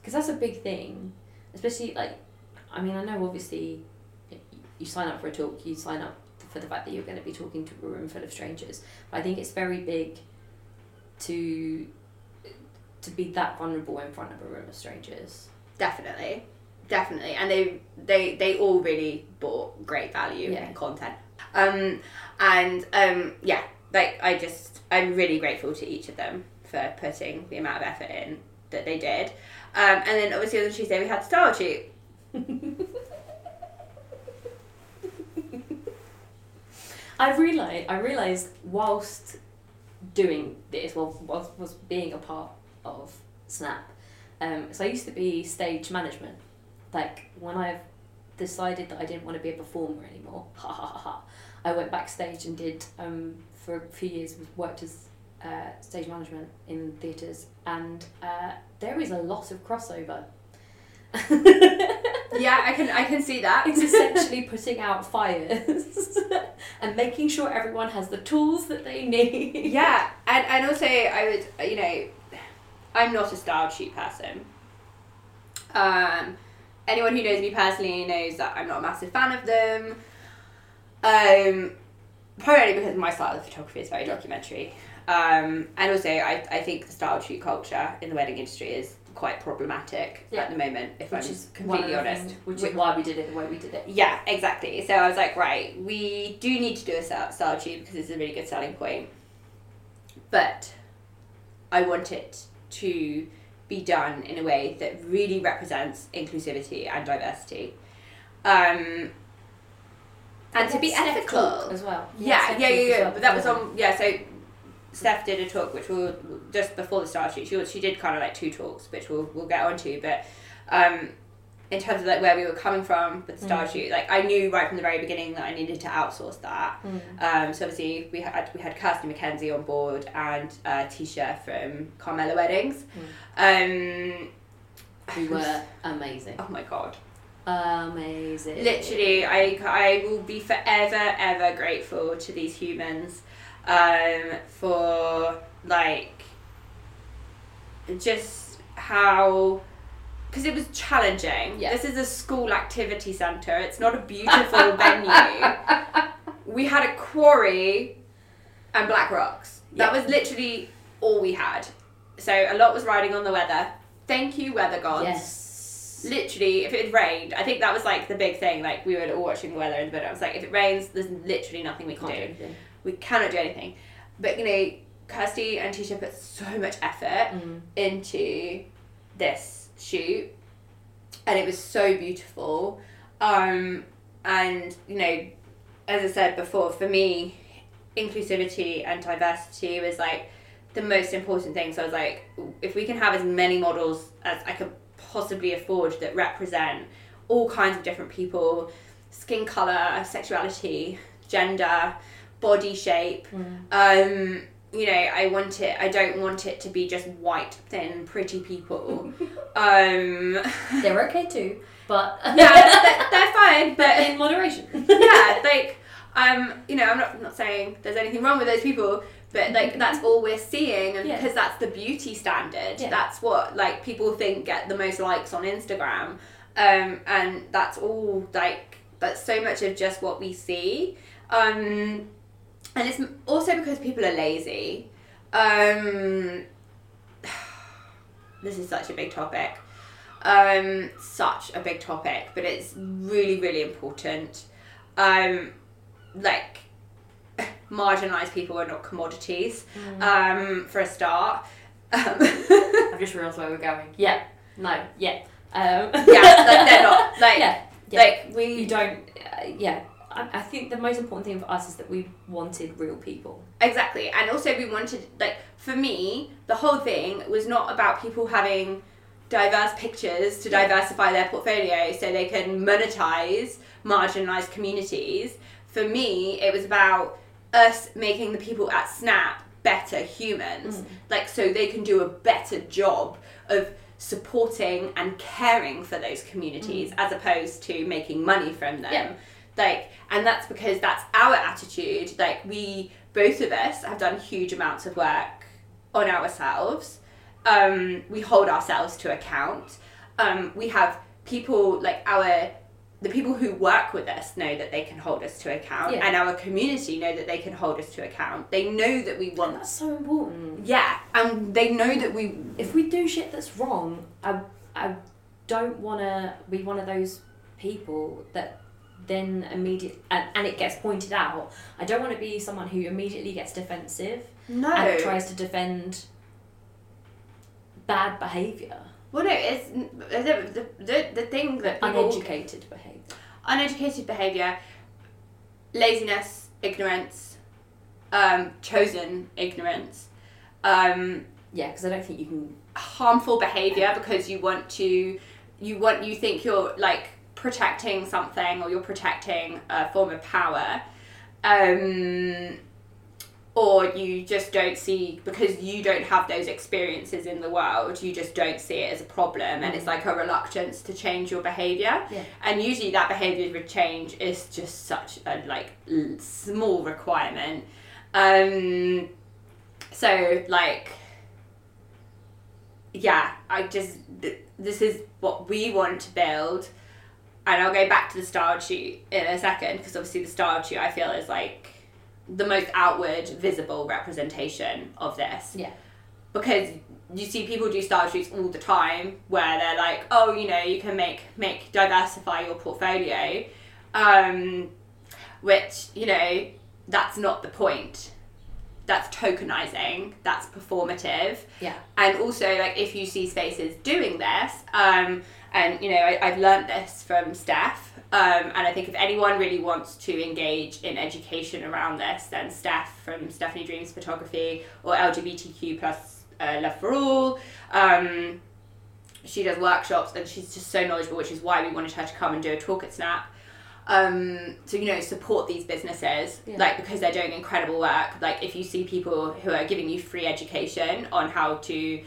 because that's a big thing especially like i mean i know obviously you sign up for a talk you sign up for the fact that you're going to be talking to a room full of strangers. But i think it's very big to to be that vulnerable in front of a room of strangers. Definitely, definitely, and they they they all really brought great value Yeah. and content. Um, and um, yeah, like I just I'm really grateful to each of them for putting the amount of effort in that they did. Um, and then obviously on Tuesday we had Style Shoot. *laughs* I realized I realized whilst doing this, whilst was being a part of Snap. Um, so I used to be stage management. Like when I've decided that I didn't want to be a performer anymore, *laughs* ha ha ha ha. I went backstage and did um, for a few years worked as uh, stage management in theatres, and uh, there is a lot of crossover. *laughs* Yeah, I can I can see that. It's essentially putting out fires *laughs* and making sure everyone has the tools that they need. yeah, and and also I would you know, I'm not a style shoot person. Um, anyone who knows me personally knows that I'm not a massive fan of them. Um, primarily because my style of photography is very documentary. Um, and also I, I think the style shoot culture in the wedding industry is quite problematic Yeah. at the moment, if Which I'm is completely one of the honest. things- which Whi- is why we did it the way we did it. yeah, exactly. So I was like, right, we do need to do a style, tube because it's a really good selling point. But I want it to be done in a way that really represents inclusivity and diversity. Um, and to be ethical. as well. Yeah, yeah, yeah, yeah. well But that was on, yeah, so Steph did a talk which will just before the Style Shoot. She, she did kind of like two talks, which we'll, we'll get onto. But um, in terms of like where we were coming from with the Star Mm. Shoot, like I knew right from the very beginning that I needed to outsource that. Mm. Um, so obviously we had we had Kirsty McKenzie on board and uh, Tisha from Carmela Weddings. Um, We were amazing. oh my god. Amazing. Literally, I, I will be forever, ever grateful to these humans um, for like just how. Because it was challenging. Yeah. This is a school activity centre. It's not a beautiful *laughs* venue. We had a quarry and black rocks. That Yeah. was literally all we had. So a lot was riding on the weather. Thank you, weather gods Yes. literally if it had rained i think that was like the big thing like we were all watching the weather in the bed i was like if it rains there's literally nothing we can Can't do do. We cannot do anything but you know kirsty and tisha put so much effort Mm. into this shoot and it was so beautiful um and you know as I said before, for me, inclusivity and diversity was like the most important thing. So I was like, if we can have as many models as I could possibly afford that represent all kinds of different people, skin color, sexuality, gender, body shape. Um, you know, I want it. I don't want it to be just white, thin, pretty people. *laughs* um, They're okay too, but *laughs* yeah, they're, they're fine, *laughs* but in moderation. yeah, like um, you know, I'm not I'm not saying there's anything wrong with those people, but like that's all we're seeing, and Yeah. because that's the beauty standard. Yeah. That's what like people think get the most likes on Instagram, um, and that's all like that's so much of just what we see, um, and it's also because people are lazy. Um, *sighs* this is such a big topic um, such a big topic, but it's really, really important. Um, like, *sighs* marginalised people are not commodities, um, for a start. Um, *laughs* I've just realised where we're going. Yeah. No. Yeah. Um, yeah, like they're not. *laughs* Like, yeah. yeah. like you we don't. Uh, yeah. I, I think the most important thing for us is that we wanted real people. Exactly. And also we wanted like for me, the whole thing was not about people having diverse pictures to Yeah. diversify their portfolio so they can monetize marginalized communities. For me, it was about us making the people at Snap better humans. Mm. Like so they can do a better job of supporting and caring for those communities as opposed to making money from them Yeah. Like and that's because that's our attitude like we both of us have done huge amounts of work on ourselves um, we hold ourselves to account um, we have people like our the people who work with us know that they can hold us to account Yeah. and our community know that they can hold us to account they know that we And want that's so important. yeah and they know that we If we do shit that's wrong, I I don't want to be one of those people that then immediate and, and it gets pointed out. I don't want to be someone who immediately gets defensive no and tries to defend bad behaviour, well no it's the, the, the, thing that people uneducated behaviour. uneducated behavior, laziness, ignorance, um, chosen ignorance, um, Yeah, because I don't think you can. harmful behavior because you want to, you want you think you're like protecting something or you're protecting a form of power, um, or you just don't see because you don't have those experiences in the world. You just don't see it as a problem, and it's like a reluctance to change your behavior Yeah. and usually that behavior with change is just such a like small requirement um so like yeah i just th- this is what we want to build and i'll go back to the style shoot in a second because obviously the style shoot i feel is like the most outward visible representation of this Yeah. because you see people do style shoots all the time where they're like oh you know you can make make diversify your portfolio um which you know that's not the point that's tokenizing that's performative Yeah. and also like if you see spaces doing this um and you know I, i've learned this from steph um, and I think if anyone really wants to engage in education around this, then Steph from Stephanie Dreams Photography or LGBTQ plus uh, Love for All. Um, she does workshops and she's just so knowledgeable, which is why we wanted her to come and do a talk at Snap. Um, to you know support these businesses Yeah. like because they're doing incredible work. Like if you see people who are giving you free education on how to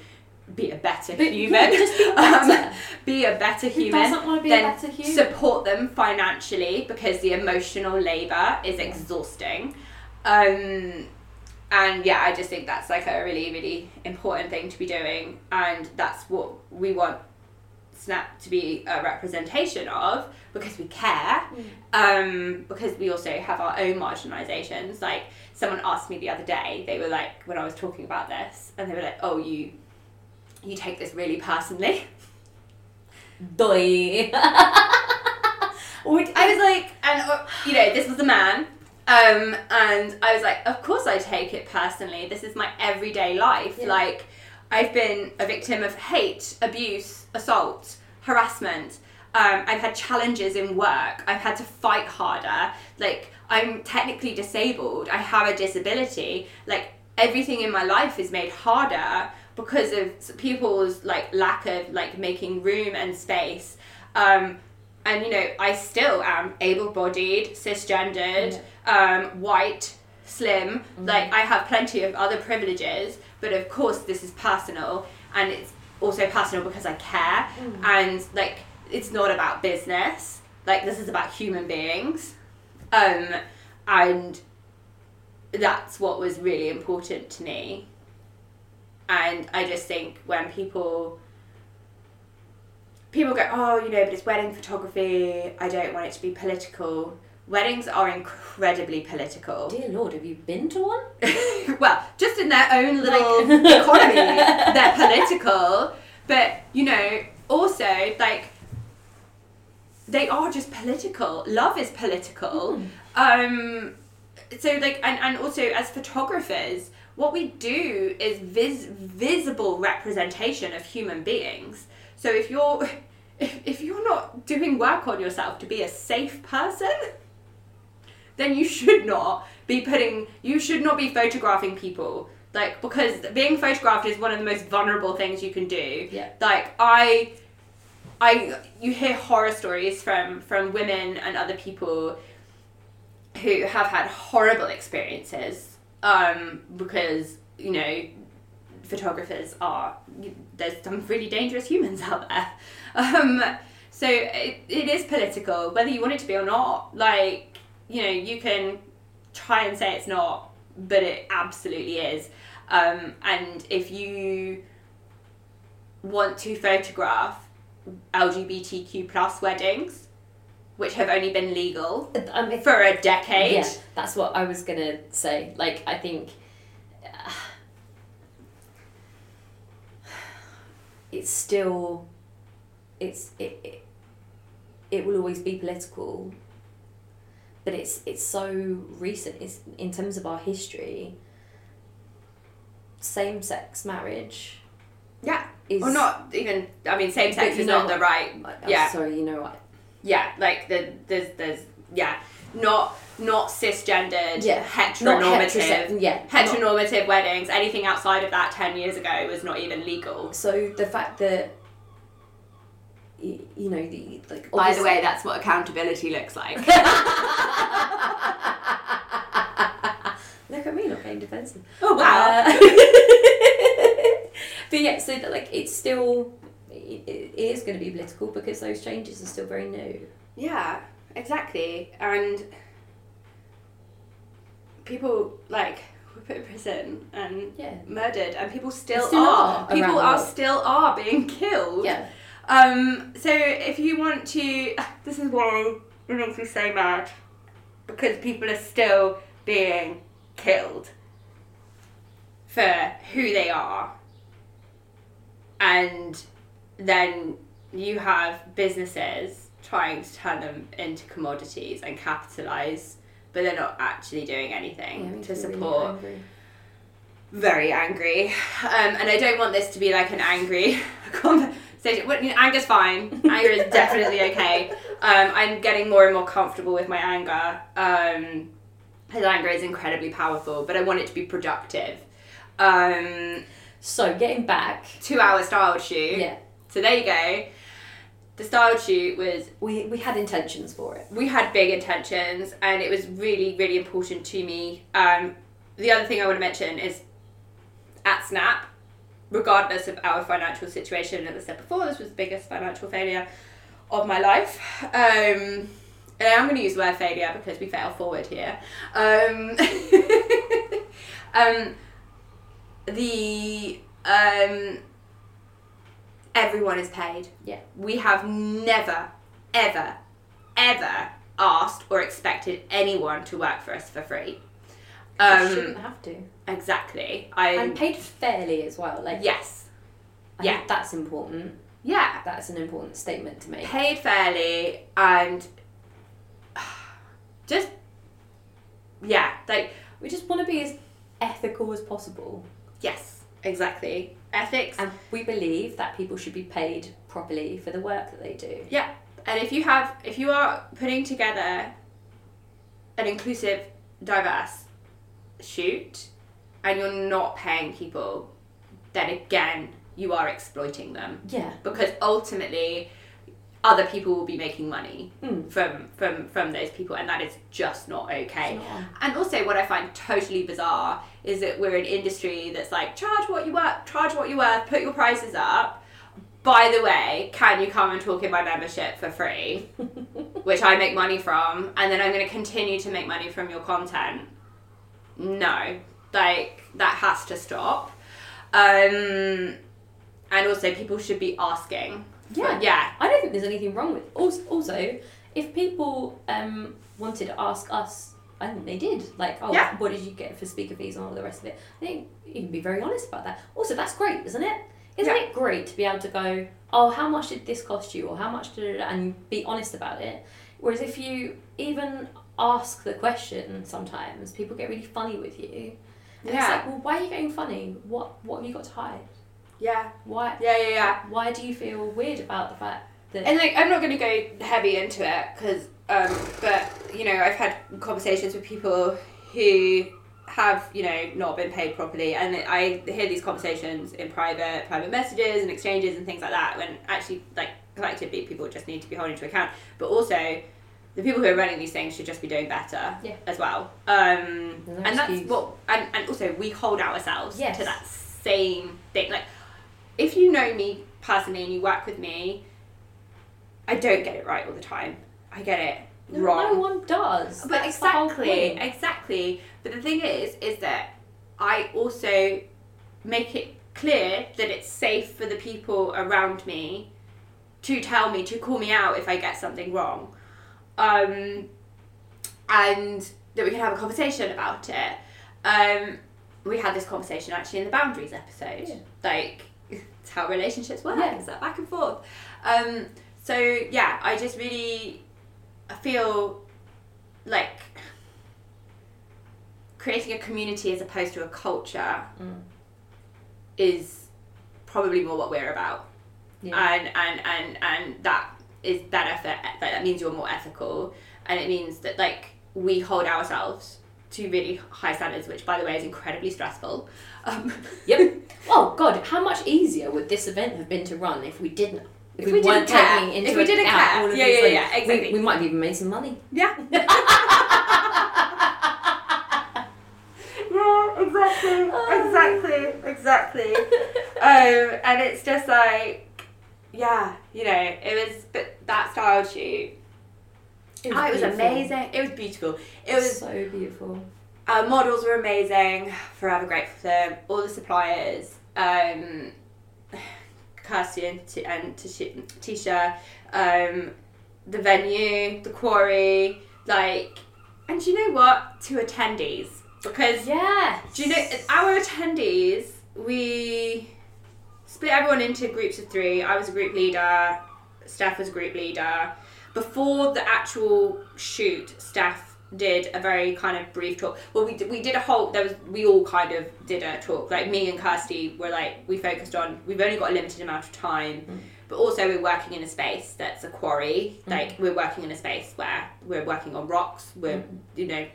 be a better But, human, yeah, just be *laughs* um, be a better Who human doesn't want to be then a better human? support them financially because the emotional labor is exhausting. Um and yeah i just think that's like a really really important thing to be doing and that's what we want snap to be a representation of because we care. Um because we also have our own marginalizations. Like someone asked me the other day they were like when i was talking about this and they were like oh you you take this really personally Doi. *laughs* I was like, and uh, you know, this was a man, um, and I was like, of course I take it personally. This is my everyday life. Yeah. Like, I've been a victim of hate, abuse, assault, harassment. Um, I've had challenges in work. I've had to fight harder. Like I'm technically disabled. I have a disability. Like everything in my life is made harder because of people's like lack of like making room and space. Um, and you know, I still am able-bodied, cisgendered, um, white, slim. Like I have plenty of other privileges, but of course this is personal, and it's also personal because I care, and like it's not about business. Like this is about human beings, um, and that's what was really important to me. And I just think when people people go, oh, you know, but it's wedding photography. I don't want it to be political. Weddings are incredibly political. Dear Lord, have you been to one? *laughs* well, just in their own little Like- *laughs* economy, they're *laughs* political. But you know, also like they are just political. Love is political. Um, so like, and and also as photographers, what we do is vis- visible representation of human beings. So if you're *laughs* if, if you're not doing work on yourself to be a safe person, then you should not be putting you should not be photographing people like because being photographed is one of the most vulnerable things you can do Yeah. like i i you hear horror stories from from women and other people who have had horrible experiences um because you know photographers are there's some really dangerous humans out there. *laughs* Um so it, it is political whether you want it to be or not. Like you know you can try and say it's not but it absolutely is. Um and if you want to photograph lgbtq plus weddings which have only been legal I mean, for a decade yeah, that's what I was gonna say. Like, I think uh, *sighs* it's still, it's it, it, it will always be political. But it's it's so recent. It's in terms of our history. Same sex marriage yeah is or not even i mean same sex is not the right yeah Sorry, you know what? Yeah like the there's there's yeah. Not not cisgendered Yeah, heteronormative heterosex- yeah, not- heteronormative weddings. Anything outside of that 10 years ago was not even legal. So the fact that you know the like by the way that's what accountability looks like. *laughs* Look at me not being defensive. oh wow. Uh, *laughs* but yeah, so that, like it's still it, it is going to be political because those changes are still very new. Yeah, exactly. And people like *laughs* were put in prison and Yeah. murdered, and people still, Still are. are People are still are being *laughs* killed. Yeah. Um. So if you want to, *sighs* this is why it makes me so mad because people are still being killed for who they are, and then you have businesses trying to turn them into commodities and capitalize, but they're not actually doing anything to support very angry, um, and I don't want this to be like an angry *laughs* conversation. Well, you know, anger's fine. Anger is definitely *laughs* okay. Um, I'm getting more and more comfortable with my anger. Um, his anger is incredibly powerful, but I want it to be productive. Um, So getting back, two hour style shoot. yeah, So there you go. The style shoot was we we had intentions for it. we had big intentions and it was really really important to me um, the other thing i want to mention is at snap regardless of our financial situation as i said before this was the biggest financial failure of my life um, and i'm going to use the word failure because we fail forward here um, *laughs* um, the um, everyone is paid Yeah. we have never, ever, ever asked or expected anyone to work for us for free. Um, shouldn't have to, exactly. I and paid fairly as well. Like yes, I yeah. think that's important. yeah, That's an important statement to make. paid fairly and *sighs* just yeah, like We just want to be as ethical as possible, yes, exactly. Ethics. and we believe that people should be paid properly for the work that they do. Yeah, And if you have, if you are putting together an inclusive, diverse shoot, and you're not paying people, then again you are exploiting them Yeah. because ultimately other people will be making money Mm. from from from those people and that is just not okay. Not. and also what i find totally bizarre is that we're an industry that's like charge what you worth charge what you worth put your prices up. By the way can you come and talk in my membership for free? *laughs* Which i make money from and then i'm going to continue to make money from your content. No. Like that has to stop. Um and also people should be asking Yeah. yeah I don't think there's anything wrong with. Also, also if people um, wanted to ask us, I think they did. Like, oh, Yeah. what did you get for speaker fees and all the rest of it? I think you can be very honest about that. Also, that's great, isn't it? Isn't Yeah. it great to be able to go, oh, how much did this cost you, or how much did it, and be honest about it. Whereas if you even ask the question, sometimes people get really funny with you. And it's Yeah. like, well, why are you getting funny? What What have you got to hide? Yeah Why yeah yeah yeah Why do you feel weird about the fact that? And like, I'm not going to go heavy into it because, um, but you know, I've had conversations with people who have you know not been paid properly, and I hear these conversations in private, private messages and exchanges and things like that. When actually, like collectively, people just need to be holding to account, but also. The people who are running these things should just be doing better Yeah. as well. Um, no and that's what, and, and also we hold ourselves Yes. to that same thing. Like, if you know me personally and you work with me, I don't get it right all the time. I get it No, wrong. no one does. but That's exactly, exactly. But the thing is, is that I also make it clear that it's safe for the people around me to tell me, to call me out if I get something wrong. Um, and that we can have a conversation about it. Um, we had this conversation actually in the boundaries episode. Yeah. Like, it's how relationships work. Yeah. It's that back and forth. Um, so yeah, I just really I feel like creating a community as opposed to a culture Mm. is probably more what we're about Yeah. and and and and that is better for like that means you're more ethical and it means that like we hold ourselves to really high standards which by the way is incredibly stressful um, *laughs* Yep. Oh God, how much easier would this event have been to run if we didn't? If we didn't care. taking into If we didn't care. all of Yeah, these yeah, things. yeah, exactly. We, we might have even made some money. yeah *laughs* yeah exactly exactly exactly *laughs* um, and it's just like yeah you know it was but that style shoot It oh, it was amazing it was beautiful it was so beautiful. Our models were amazing. Forever grateful for them. All the suppliers, um, Kirsty and, T- and Tish- Tisha, um, the venue, the quarry, like, and do you know what? To attendees, because Yeah. do you know our attendees? We split everyone into groups of three. I was a group leader. Steph was a group leader. Before the actual shoot, Steph did a very kind of brief talk. Well, we did, we did a whole. There was we all kind of did a talk. Like me and Kirsty were like we focused on. We've only got a limited amount of time, mm. but also we're working in a space that's a quarry. Mm. Like we're working in a space where we're working on rocks. We're mm. you know,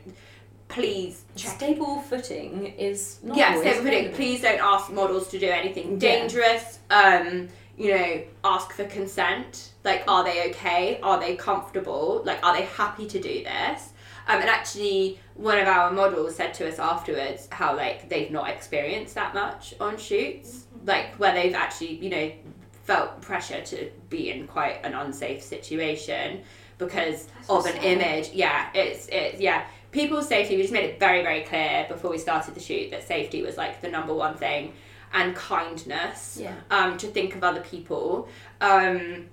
please check Stable footing is not yeah, always so putting, available. please don't ask models to do anything Yeah. dangerous. Um, you know, ask for consent. Like, are they okay? Are they comfortable? Like, are they happy to do this? Um, and actually, one of our models said to us afterwards how like they've not experienced that much on shoots, like where they've actually you know felt pressure to be in quite an unsafe situation because That's of an sad. image. Yeah, it's it's yeah. People's safety. We just made it very very clear before we started the shoot that safety was like the number one thing, and kindness Yeah. um, to think of other people, um,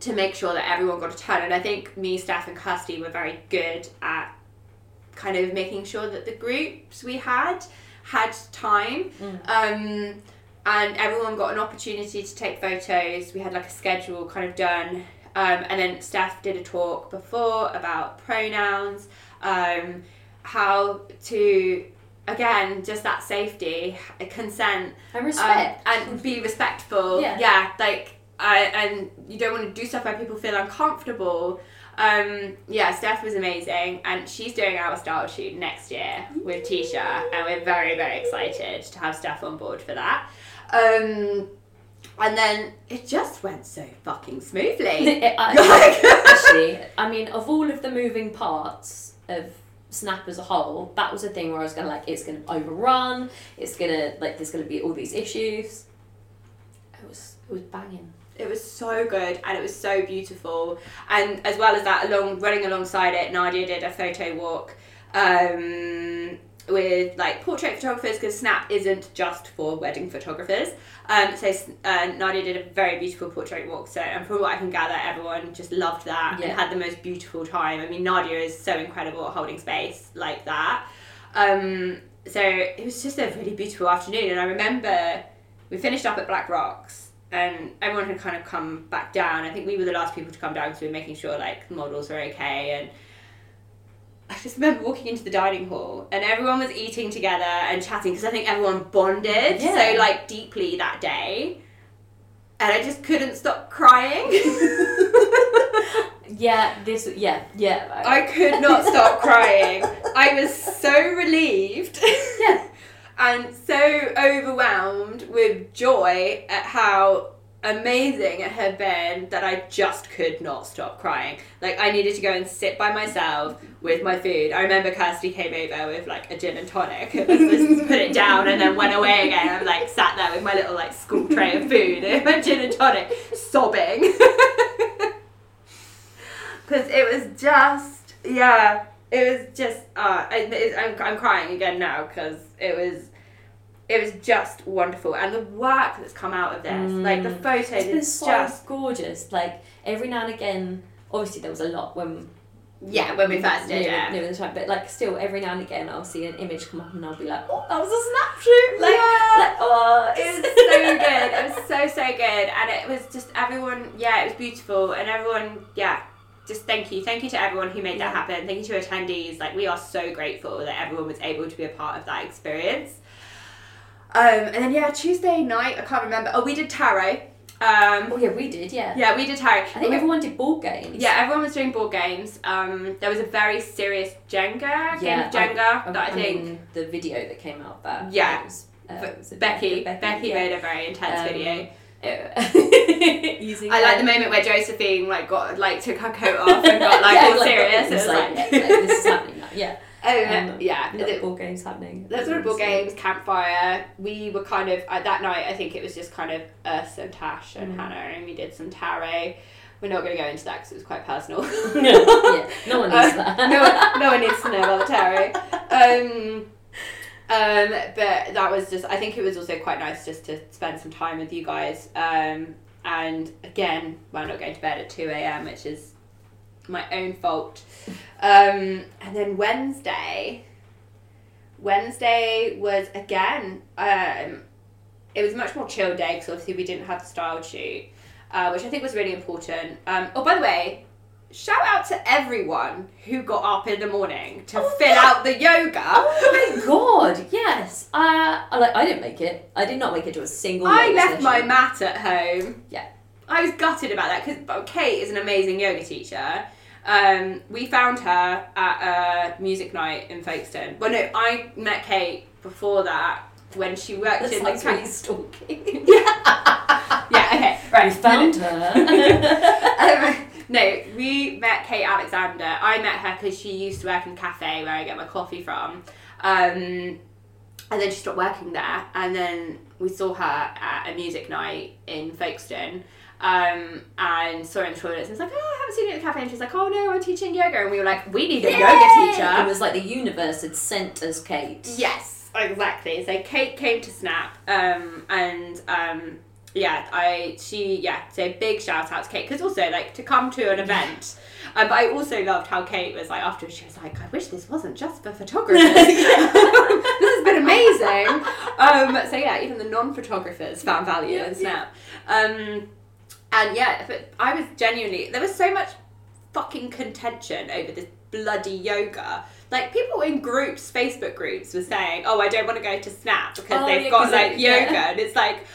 to make sure that everyone got a turn. And I think me, Steph, and Kirsty were very good at kind of making sure that the groups we had had time. Um, and everyone got an opportunity to take photos. We had like a schedule kind of done. Um, and then Steph did a talk before about pronouns, um, how to, again, just that safety, consent, And um, and be respectful. Yeah. Yeah, like I, and you don't want to do stuff where people feel uncomfortable. Um, yeah, Steph was amazing, and she's doing our style shoot next year with Tisha, and we're very, very excited to have Steph on board for that. Um, and then it just went so fucking smoothly. *laughs* *laughs* It- actually, *laughs* I mean, of all of the moving parts of Snap as a whole, that was a thing where I was gonna like, it's gonna overrun. It's gonna like, there's gonna be all these issues. It was, it was banging. It was so good and it was so beautiful. And as well as that, along running alongside it, Nadia did a photo walk um, with like portrait photographers because Snap isn't just for wedding photographers. Um, so uh, Nadia did a very beautiful portrait walk. So and from what I can gather, everyone just loved that Yeah. and had the most beautiful time. I mean, Nadia is so incredible at holding space like that. Um, so it was just a really beautiful afternoon, and I remember we finished up at Black Rocks and everyone had kind of come back down. I think we were the last people to come down because we were making sure like the models were okay and I just remember walking into the dining hall and everyone was eating together and chatting because I think everyone bonded Yeah. so like deeply that day. And I just couldn't stop crying. *laughs* Yeah, this, yeah, yeah. I could not stop crying. I was so relieved. yeah, *laughs* and so overwhelmed with joy at how amazing it had been that I just could not stop crying. Like I needed to go and sit by myself with my food. I remember Kirsty came over with like a gin and tonic and just *laughs* put it down and then went away again. I'm like sat there with my little like school tray of food and my gin and tonic, sobbing. *laughs* Because it was just yeah, it was just uh, I, I'm I'm crying again now because it was it was just wonderful. And the work that's come out of this like the mm. photos it's is so just gorgeous. Like every now and again, obviously there was a lot when yeah when we first did it. the time, but like still every now and again I'll see an image come up and I'll be like, oh, that was a snap shoot. Like, Yeah. like oh, it was so good. It was so so good. And it was just everyone yeah it was beautiful. And everyone yeah just thank you. Thank you to everyone who made that happen. Thank you to attendees. Like we are so grateful that everyone was able to be a part of that experience um and then yeah tuesday night i can't remember oh we did tarot um Oh yeah, we did. Yeah. yeah we did tarot I think We- everyone did board games. yeah, everyone was doing board games. Um, there was a very serious Jenga game of Jenga I, that I, think mean, the video that came out that Yeah. it was, uh, was Becky, Becky, Becky, yeah. made a very intense Um, video. *laughs* I like the moment where Josephine like got like took her coat off and got like *laughs* Yeah, all serious. It was like, like, like, this is happening now. Yeah. Oh Um, yeah. A lot of board games happening. There's of board games, campfire. We were kind of at that night. I think it was just kind of us and Tash and Mm. Hannah, and we did some tarot. We're not going to go into that because it was quite personal. *laughs* *laughs* yeah, no one needs Uh, *laughs* that. no, one, no one needs to know about the tarot. Um, um, but that was just. I think it was also quite nice just to spend some time with you guys. Um, and again, we're not going to bed at two a.m., which is my own fault. Um, and then Wednesday. Wednesday was again. Um, it was a much more chill day because obviously we didn't have the style shoot, uh, which I think was really important. Um, oh, by the way, shout out to everyone who got up in the morning to Oh, fill yeah. out the yoga. Oh my god, yes. Uh, I like. I didn't make it. I did not make it to a single. I left my mat at home. Yeah. I was gutted about that because Kate is an amazing yoga teacher. Um, we found her at a music night in Folkestone. Well, no, I met Kate before that when she worked in the really stalking. *laughs* yeah, okay, *laughs* right. We found her. *laughs* um, no, we met Kate Alexander. I met her because she used to work in the cafe where I get my coffee from. Um, and then she stopped working there. And then we saw her at a music night in Folkestone. Um, and saw her in the toilets and was like, oh, I haven't seen you at the cafe. And she's like, oh no, I'm teaching yoga. And we were like, we need a yoga teacher. It was like the universe had sent us Kate. Yes, exactly. So Kate came to Snap, um, and um, yeah, I she yeah. So big shout out to Kate because also like to come to an event. Um, but I also loved how Kate was like after she was like, I wish this wasn't just for photographers. *laughs* *laughs* this has been amazing. Um, so yeah, even the non-photographers found value Yeah, in Snap. Um, and yeah, but I was genuinely there was so much fucking contention over this bloody yoga. Like people in groups, Facebook groups, were saying, "Oh, I don't want to go to Snap because Oh, they've yeah, got like yeah. yoga," and it's like.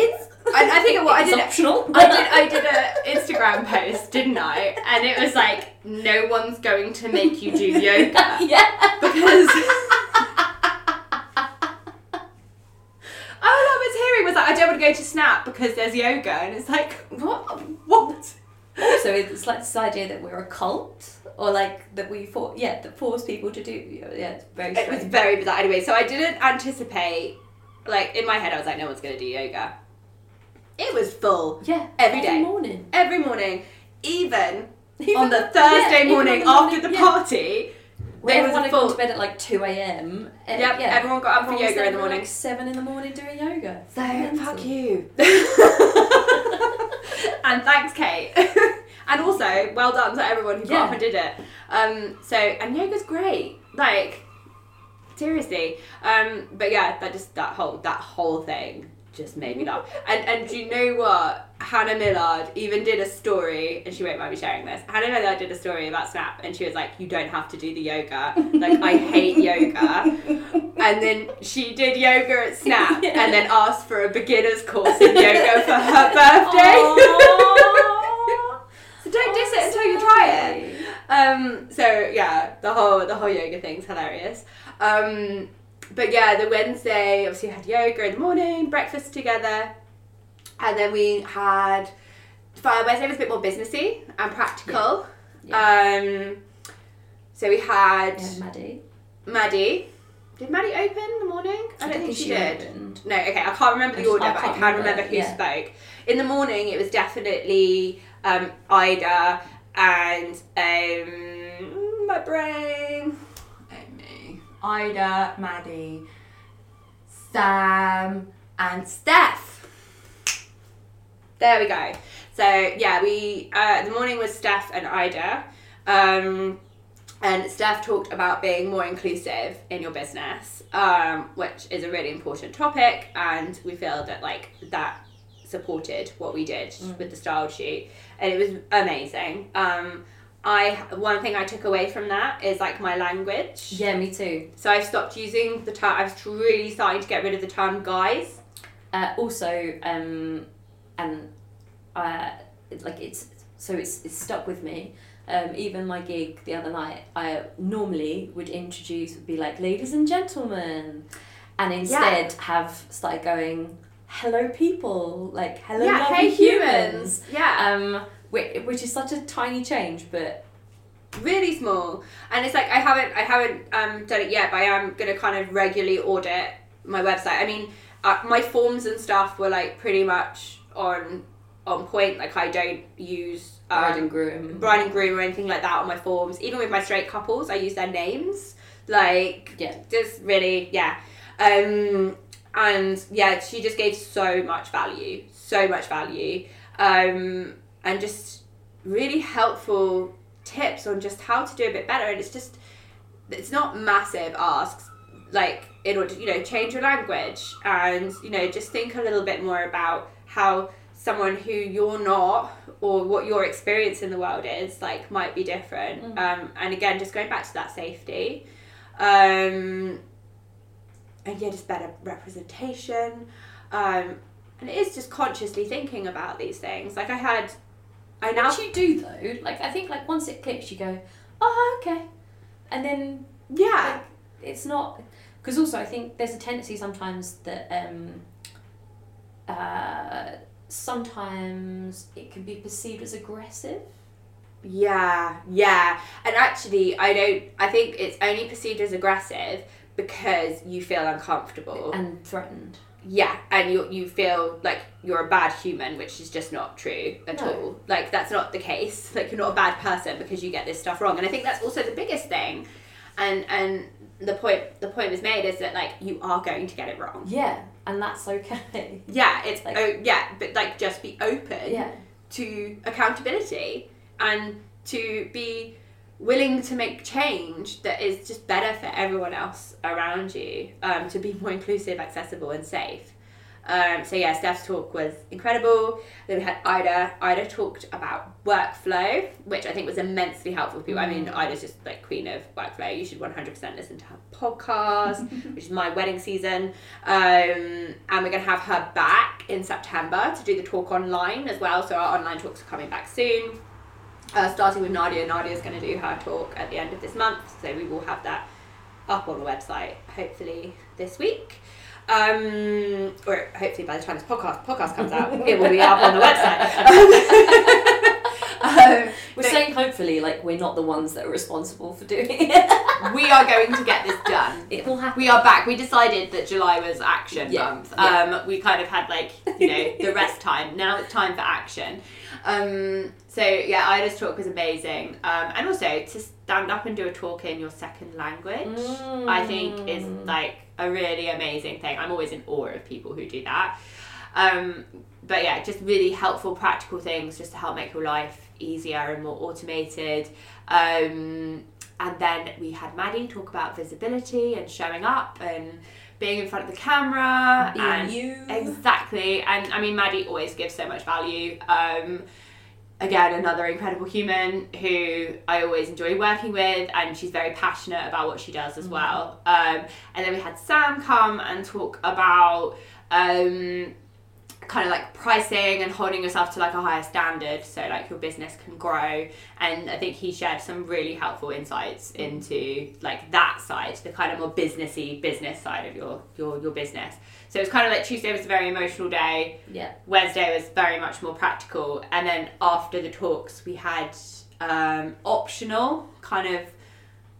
It's. I, I think what I it's did. optional. I did. I did a Instagram post, didn't I? And it was like, no one's going to make you do *laughs* yoga yeah. because. All I was like, I don't want to go to Snap because there's yoga, and it's like, what? What? Also, it's like this idea that we're a cult, or like that we for yeah that force people to do. Yeah, it's very It was strange. very bizarre. Anyway, so I didn't anticipate. Like in my head, I was like, no one's going to do yoga. It was full yeah, every day. morning. every morning, even Even- on the Thursday even morning the after the yeah. party. Was everyone a had gone full. to bed at like two a.m. Uh, Yep, yeah. everyone got up for Everyone yoga in the morning. Like seven in the morning doing yoga. So Mental. fuck you. *laughs* and thanks, Kate. *laughs* and also, well done to everyone who got Yeah. up and did it. Um, so and yoga's great. Like seriously. Um, but yeah, that just that whole that whole thing just made me laugh. And and do you know what? Hannah Millard even did a story, and she won't mind me sharing this. Hannah Millard did a story about Snap, and she was like, "You don't have to do the yoga. Like I hate *laughs* yoga." And then she did yoga at Snap, Yeah. and then asked for a beginner's course in yoga for her *laughs* birthday. *laughs* So don't diss it Oh, until you try it. Um, so yeah, the whole the whole yoga thing's hilarious. Um, but yeah, the Wednesday obviously had yoga in the morning, breakfast together, and then we had Fire Wednesday was a bit more businessy and practical. Um, so we had Yeah, Maddie. Maddie. Did Maddie open in the morning? I don't, think, she, did. opened. No, okay, I can't remember the I order, but I can remember, remember who yeah. spoke. In the morning, it was definitely um, Ida and um, my brain. Ida, Maddie, Sam, and Steph. There we go. So yeah, we uh, the morning was Steph and Ida. Um, and Steph talked about being more inclusive in your business, um, which is a really important topic, and we feel that like that supported what we did with the style shoot, and it was amazing. Um, I one thing I took away from that is like my language. Yeah, me too. So I've stopped using the term. I was really starting to get rid of the term guys. Uh, also, um, and uh, like it's so it's it's stuck with me. Um, even my gig the other night, I normally would introduce would be like ladies and gentlemen, and instead have started going hello people, like hello yeah, hey humans. Yeah. Um, which, which is such a tiny change, but really small. And it's like i haven't i haven't um, done it yet but i am going to kind of regularly audit my website. I mean uh, my forms and stuff were like pretty much on on point. Like i don't use um, bride and groom. bride and groom or anything like that on my forms. Even with my straight couples i use their names. Like Yeah. just really yeah. Um and yeah she just gave so much value. So much value. Um and just really helpful tips on just how to do a bit better. And it's just it's not massive asks like in order to you know change your language and you know just think a little bit more about how someone who you're not or what your experience in the world is like might be different. Mhm. um, and again just going back to that safety. Um, and yeah just better representation. Um, and it is just consciously thinking about these things. Like i had i now Once you do though, like I think like once it clicks, you go, oh okay, and then yeah like, it's not because also I think there's a tendency sometimes that um, uh, sometimes it can be perceived as aggressive. Yeah, yeah. And actually, I don't, I think it's only perceived as aggressive because you feel uncomfortable. and threatened. Yeah, and you, you feel like you're a bad human, which is just not true at No. all. Like, that's not the case. *laughs* Like, you're not a bad person because you get this stuff wrong. And I think that's also the biggest thing. And, and, the point the point was made is that like you are going to get it wrong. Yeah, and that's okay. *laughs* Yeah, it's Like- oh yeah, but like just be open. Yeah, to accountability and to be willing to make change that is just better for everyone else around you um, to be more inclusive accessible and safe Um, so yeah, Steph's talk was incredible. Then we had Ida. Ida talked about workflow, which I think was immensely helpful for people. I mean, Ida's just like queen of workflow. You should one hundred percent listen to her podcast, *laughs* which is my wedding season. Um, and we're gonna have her back in September to do the talk online as well. So our online talks are coming back soon. Uh, starting with Nadia. Nadia's going to do her talk at the end of this month, so we will have that up on the website hopefully this week. Um, or hopefully by the time this podcast podcast comes out, it will be up on the website. *laughs* um, We're but saying hopefully, like we're not the ones that are responsible for doing it. *laughs* we are going to get this done. it will happen. We are back. We decided that July was action Yeah, month. yeah. Um, we kind of had like you know the rest time. Now it's time for action. Um, so yeah, Ida's talk was amazing, um, and also to stand up and do a talk in your second language, I think is Mm. like a really amazing thing. I'm always in awe of people who do that. Um, but yeah, just really helpful, practical things just to help make your life easier and more automated. Um, and then we had Maddie talk about visibility and showing up and being in front of the camera Being and you. exactly. And I mean, Maddie always gives so much value. Um, again, another incredible human who I always enjoy working with, and she's very passionate about what she does as well. Um, and then we had Sam come and talk about um, kind of like pricing and holding yourself to like a higher standard so like your business can grow. And i think he shared some really helpful insights into like that side the kind of more businessy business side of your your your business so it was kind of like tuesday was a very emotional day Yeah. Wednesday was very much more practical, and then after the talks, we had um, optional kind of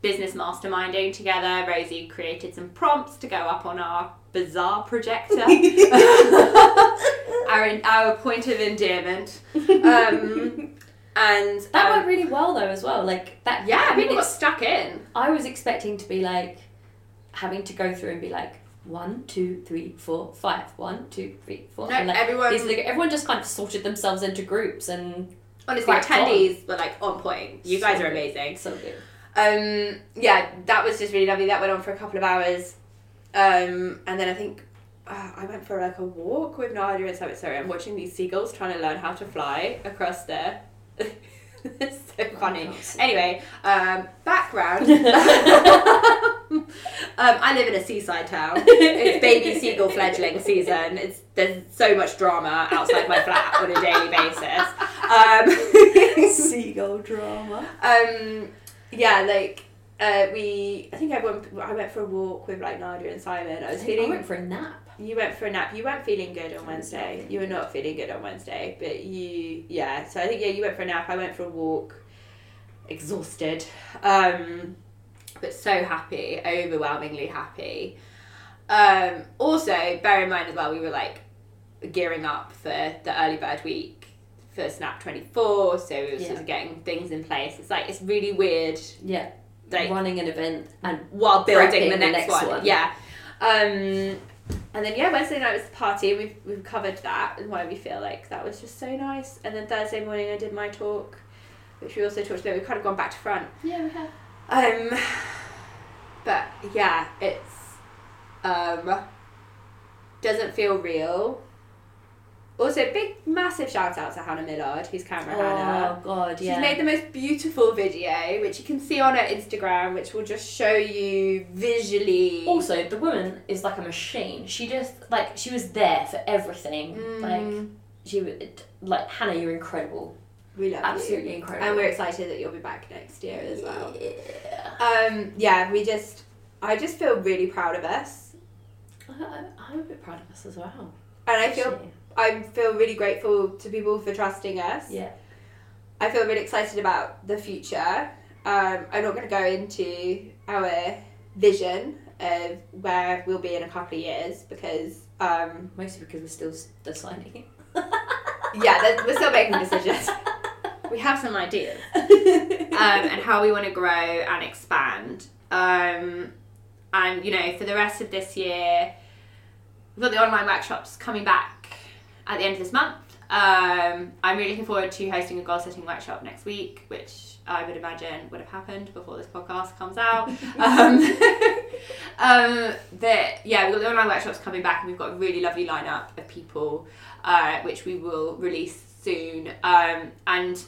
business masterminding together. Rosie created some prompts to go up on our bizarre projector, *laughs* our our point of endearment, um, and That um, went really well though as well. Like that. yeah, I mean, people got stuck in. I was expecting to be like having to go through and be like one, two, three, four, five. One, two, three, four. No, and, like, everyone- these- like, everyone just kind of sorted themselves into groups and Honestly, attendees were like on point. You guys So are good. amazing. so good. um yeah that was just really lovely that went on for a couple of hours um and then i think uh, i went for like a walk with nadia and so sorry i'm watching these seagulls trying to learn how to fly across there. *laughs* it's so funny can't anyway um background *laughs* *laughs* um i live in a seaside town it's baby seagull fledgling season it's there's so much drama outside my flat on a daily basis um *laughs* Seagull drama. um, yeah, like uh, we. I think everyone. I went for a walk with like Nadia and Simon. I was I feeling. went for a nap. You went for a nap. You weren't feeling good on Wednesday. You were not feeling good on Wednesday, but you. Yeah. So I think yeah, you went for a nap. I went for a walk. Exhausted, um, but so happy, overwhelmingly happy. Um, also, bear in mind as well, we were like gearing up for the early bird week for Snap 24, so we were sort Yeah. of getting things in place. It's like, it's really weird, Yeah. like, running an event and while building the the next, next one. one. Yeah. Um, and then, yeah, Wednesday night was the party, and we've, we've covered that and why we feel like that was just so nice. And then Thursday morning, I did my talk, which we also talked about. We've kind of gone back to front. yeah, we have. Um, but yeah, it's um doesn't feel real. Also, big massive shout out to Hannah Millard, who's camera Hannah. Oh god, yeah. She's made the most beautiful video, which you can see on her Instagram, which will just show you visually. also, the woman is like a machine. She just like she was there for everything. Mm, Like she like Hannah, you're incredible. We love you. Absolutely incredible. and we're excited that you'll be back next year as well. Yeah. Um, yeah, we just, I just feel really proud of us, I, I- I'm a bit proud of us as well. and I feel actually. I feel really grateful to people for trusting us. Yeah. I feel really excited about the future. Um, I'm not going to go into our vision of where we'll be in a couple of years because, um, Mostly because we're still deciding. *laughs* yeah, we're still making decisions. *laughs* we have some ideas *laughs* um, and how we want to grow and expand. Um, and you know, for the rest of this year, we've got the online workshops coming back at the end of this month. Um, I'm really looking forward to hosting a goal setting workshop next week, which I would imagine would have happened before this podcast comes out. *laughs* um, *laughs* um, but yeah, we've got the online workshops coming back, and we've got a really lovely lineup of people, uh, which we will release soon. Um, and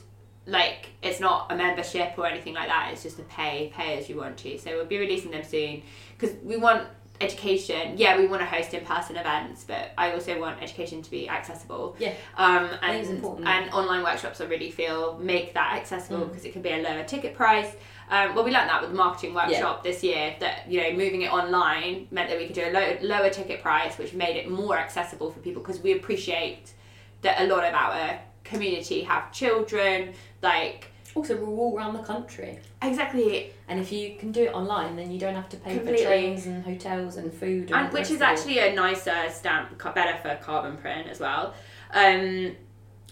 like, it's not a membership or anything like that. It's just a pay pay as you want to. So we'll be releasing them soon because we want education. Yeah, we want to host in person events, but I also want education to be accessible. Yeah. Um, and and online workshops I really feel make that accessible Mm. because it can be a lower ticket price. Um, well, we learned that with the marketing workshop this year that you know moving it online meant that we could do a low, lower ticket price, which made it more accessible for people because we appreciate that a lot of our community have children. Like Also, we're all around the country. exactly, And if you can do it online, then you don't have to pay Completely. for trains and hotels and food. And, and which is actually a nicer stamp, better for carbon print as well. Um,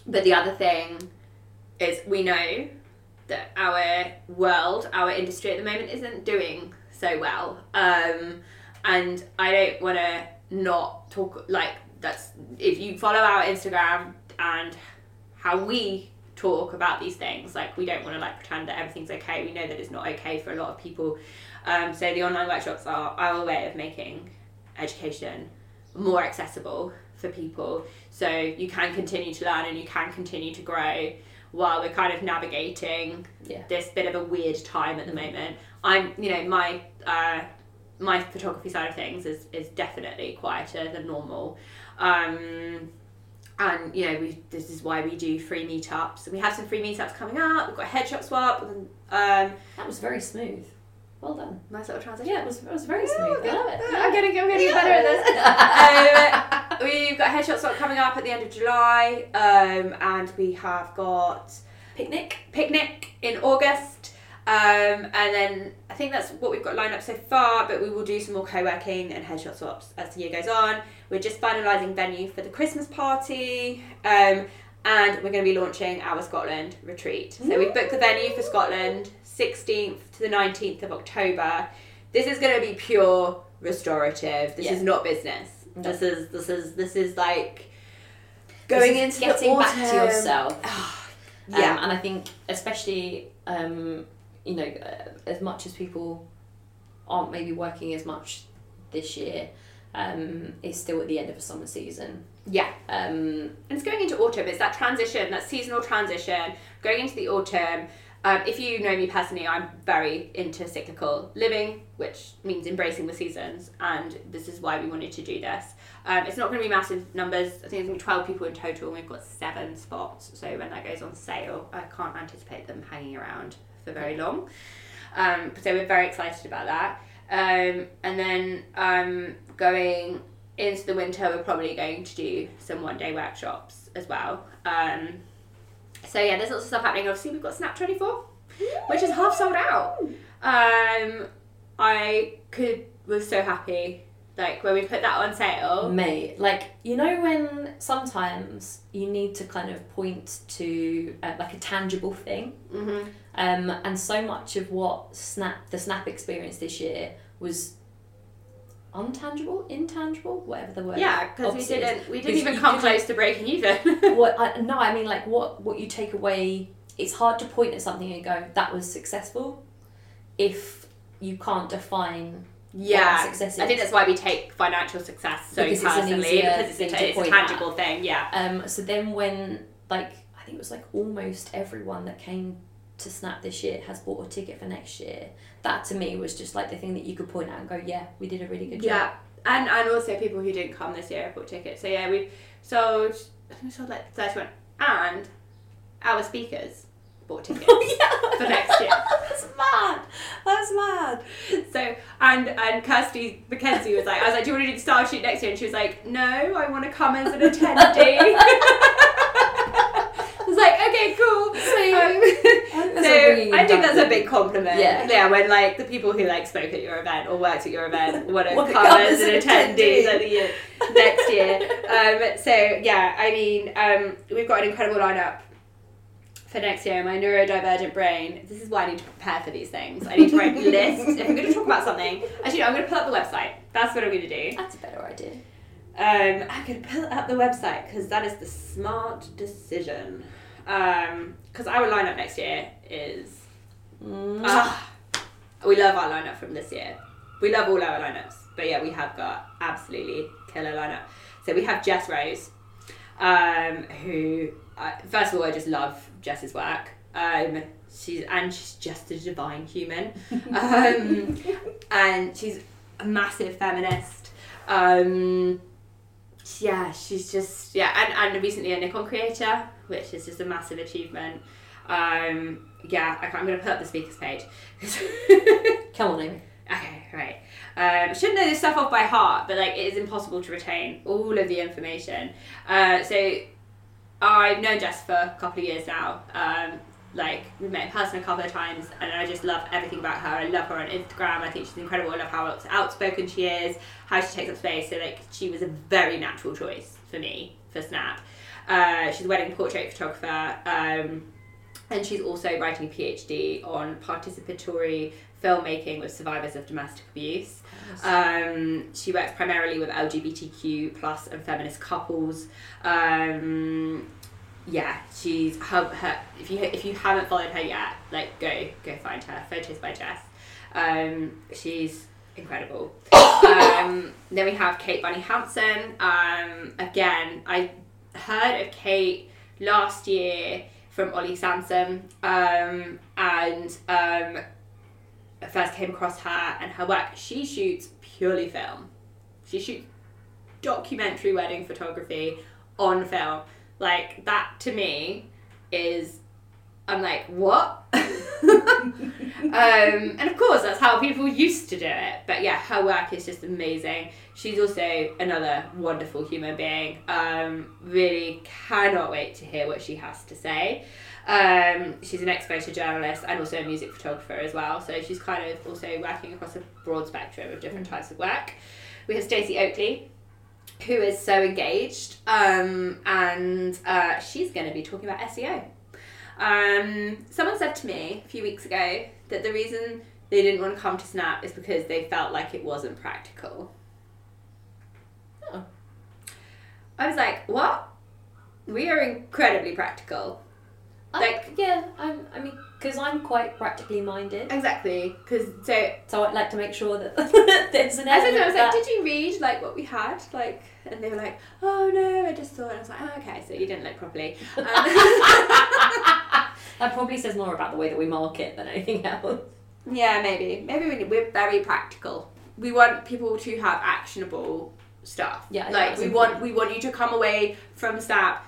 but the other thing is we know that our world, our industry at the moment isn't doing so well. Um, and I don't want to not talk like that's if you follow our Instagram and how we talk about these things. Like we don't want to like pretend that everything's okay. We know that it's not okay for a lot of people. Um, so the online workshops are our way of making education more accessible for people. So you can continue to learn and you can continue to grow while we're kind of navigating Yeah. this bit of a weird time at the moment. I'm you know my uh, my photography side of things is, is definitely quieter than normal. Um, and you know we this is why we do free meetups we have some free meetups coming up we've got a headshot swap um, That was very smooth. Well done. nice little transition Yeah, it was, it was very smooth. I love it. I'm getting, I'm getting better at this. *laughs* *laughs* um, we've got a headshot swap coming up at the end of July, um, and we have got Picnic. picnic in August. Um, and then I think that's what we've got lined up so far, but we will do some more co working and headshot swaps as the year goes on. We're just finalising venue for the Christmas party, um, and we're going to be launching our Scotland retreat. So we've booked the venue for Scotland, 16th to the 19th of October. This is going to be pure restorative. This Yeah. is not business. No. This is this is this is like going is into getting back to yourself. *sighs* Yeah. Um, and I think, especially, um, you know, uh, as much as people aren't maybe working as much this year, um, it's still at the end of a summer season. Yeah. Um, And it's going into autumn. It's that transition, that seasonal transition, going into the autumn. Um, if you know me personally, I'm very into cyclical living, which means embracing the seasons, and this is why we wanted to do this. Um, it's not going to be massive numbers. I think it's going to be 12 people in total, and we've got seven spots. So when that goes on sale, I can't anticipate them hanging around for very long. Um, so we're very excited about that. Um, and then um, going into the winter, we're probably going to do some one day workshops as well. Um, so yeah, there's lots of stuff happening. Obviously, we've got Snap 24, which is half sold out. Um, I could was so happy like when we put that on sale. Mate, like you know when sometimes you need to kind of point to uh, like a tangible thing, hmm um, and so much of what Snap the Snap experience this year was untangible, intangible, whatever the word. Yeah, because we didn't we didn't even come close to breaking even. *laughs* what *laughs* I, no, I mean like what what you take away. It's hard to point at something and go that was successful, if you can't define yeah, success I think that's why we take financial success so Because it's an personally easier because it's a, it's a point at. tangible thing. Yeah. Um, so then when like I think it was like almost everyone that came to Snap this year has bought a ticket for next year. That to me was just like the thing that you could point out and go, yeah, we did a really good Yeah, job. and and also people who didn't come this year have bought tickets. So yeah, we've sold I think we sold like thirty one, and our speakers bought *laughs* tickets Oh, for next year. *laughs* That's mad. That's mad. So and and Kirsty Mackenzie was like, I was like, do you want to do the style shoot next year? And she was like, No, I want to come as an attendee. *laughs* I okay, cool. Um, *laughs* so really I think that's a big compliment. Yeah. yeah. When like the people who like spoke at your event or worked at your event *laughs* want to come, as an attendee attendee. at the year, next year. *laughs* Um, so yeah, I mean, um, we've got an incredible lineup for next year. My neurodivergent brain. This is why I need to prepare for these things. I need to write lists. if I'm going to talk about something, actually, no, I'm going to pull up the website. That's what I'm going to do. That's a better idea. Um, I'm gonna pull up the website because that is the smart decision. Because our lineup next year is Mm. ah, we love our lineup from this year. We love all our lineups, but yeah, we have got absolutely killer lineup. So we have Jess Rose, um, who uh, first of all I just love Jess's work. Um, she's and she's just a divine human, *laughs* um, and she's a massive feminist. Um, yeah, she's just yeah, and, and recently a Nikon creator, which is just a massive achievement. Um, yeah, I am going to put up the speakers page. *laughs* Come on, Amy. Okay, right. Um, should know this stuff off by heart, but like it is impossible to retain all of the information. Uh, so I've known Jess for a couple of years now. Um, like we've met in person a couple of times, and I just love everything about her. I love her on Instagram. I think she's incredible. I love how outspoken she is, how she takes up space. So like she was a very natural choice for me for Snap. Uh, she's a wedding portrait photographer. Um, and she's also writing a PhD on participatory filmmaking with survivors of domestic abuse. Um, she works primarily with LGBTQ plus and feminist couples. Um, yeah, she's her, her. If you if you haven't followed her yet, like go go find her. Photos by Jess. Um, she's incredible. *coughs* um, then we have Kate Bunny Hansen. Um, again, I heard of Kate last year from Ollie Sansom, um, and um, first came across her and her work. She shoots purely film. She shoots documentary wedding photography on film. Like that to me is, I'm like, what? *laughs* um, and of course, that's how people used to do it. But yeah, her work is just amazing. She's also another wonderful human being. Um, really cannot wait to hear what she has to say. Um, she's an exposure journalist and also a music photographer as well. So she's kind of also working across a broad spectrum of different types of work. We have Stacey Oakley, who is so engaged, um, and uh, she's going to be talking about SEO. Um, someone said to me a few weeks ago that the reason they didn't want to come to Snap is because they felt like it wasn't practical. Oh. I was like, what? We are incredibly practical. I, Like- yeah, I'm. I mean, because I'm quite practically minded, Exactly, because so so I'd like to make sure that *laughs* there's an I said to element them, I was like, did you read like what we had? Like, and they were like, oh no, I just saw it. I was like, oh, okay, so you didn't look properly. Um, *laughs* *laughs* that probably says more about the way that we market than anything *laughs* else. yeah, maybe, maybe we, we're very practical. We want people to have actionable stuff. Yeah, like we important. want we want you to come away from Snap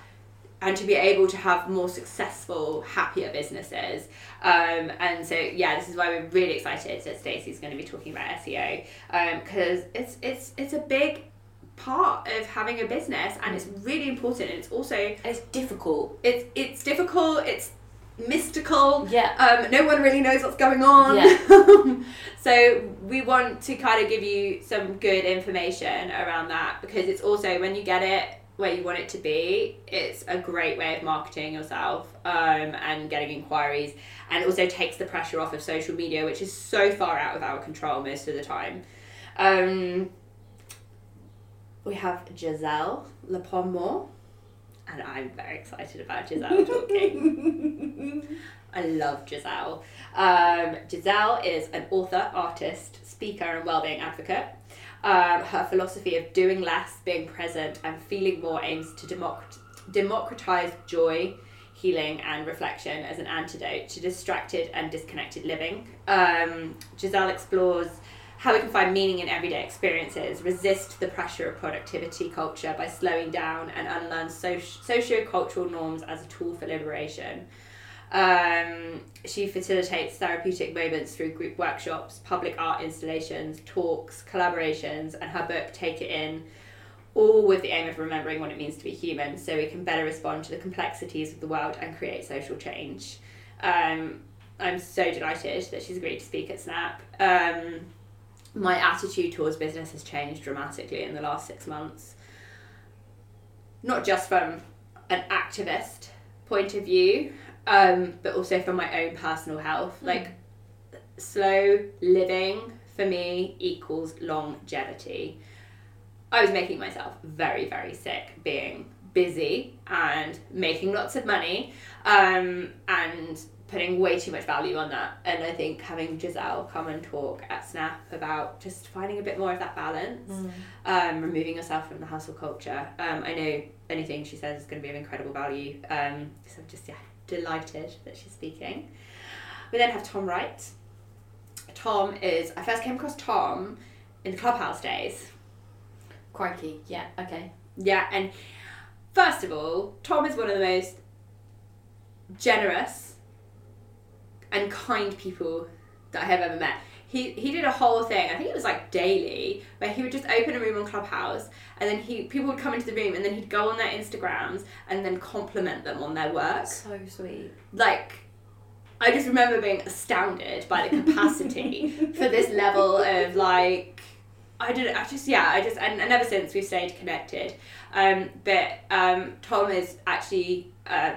and to be able to have more successful, happier businesses. Um, and so yeah, this is why we're really excited that Stacey's going to be talking about SEO because it's it's it's a big part of having a business and it's really important and it's also it's difficult. it's it's difficult it's mystical Yeah. um, no one really knows what's going on Yeah. *laughs* so we want to kind of give you some good information around that because it's also when you get it where you want it to be it's a great way of marketing yourself um, and getting inquiries and it also takes the pressure off of social media which is so far out of our control most of the time um, we have Giselle Lepontmore and I'm very excited about Giselle talking. *laughs* I love Giselle. Um, Giselle is an author, artist, speaker, and wellbeing advocate. Um, her philosophy of doing less, being present, and feeling more aims to democ- democratize joy, healing, and reflection as an antidote to distracted and disconnected living. Um, Giselle explores how we can find meaning in everyday experiences, resist the pressure of productivity culture by slowing down and unlearn soci- socio-cultural norms as a tool for liberation. Um, she facilitates therapeutic moments through group workshops, public art installations, talks, collaborations, and her book Take It In, all with the aim of remembering what it means to be human so we can better respond to the complexities of the world and create social change. Um, I'm so delighted that she's agreed to speak at Snap. Um, my attitude towards business has changed dramatically in the last six months. Not just from an activist point of view, um, but also from my own personal health. Like, slow living for me equals longevity. I was making myself very, very sick being busy and making lots of money um, and putting way too much value on that. And I think having Giselle come and talk at Snap about just finding a bit more of that balance, um, removing yourself from the hustle culture. Um, I know anything she says is going to be of incredible value. Um, so I'm just yeah, delighted that she's speaking. We then have Tom Wright. Tom is, I first came across Tom in the Clubhouse days. Crikey. Yeah. Okay. Yeah, and first of all, Tom is one of the most generous and kind people that I have ever met. He, he did a whole thing, I think it was like daily, where he would just open a room on Clubhouse and then he people would come into the room and then he'd go on their Instagrams and then compliment them on their work. So sweet. Like I just remember being astounded by the capacity *laughs* for this level of like I did I just yeah I just and, and ever since we've stayed connected um, but um, Tom is actually a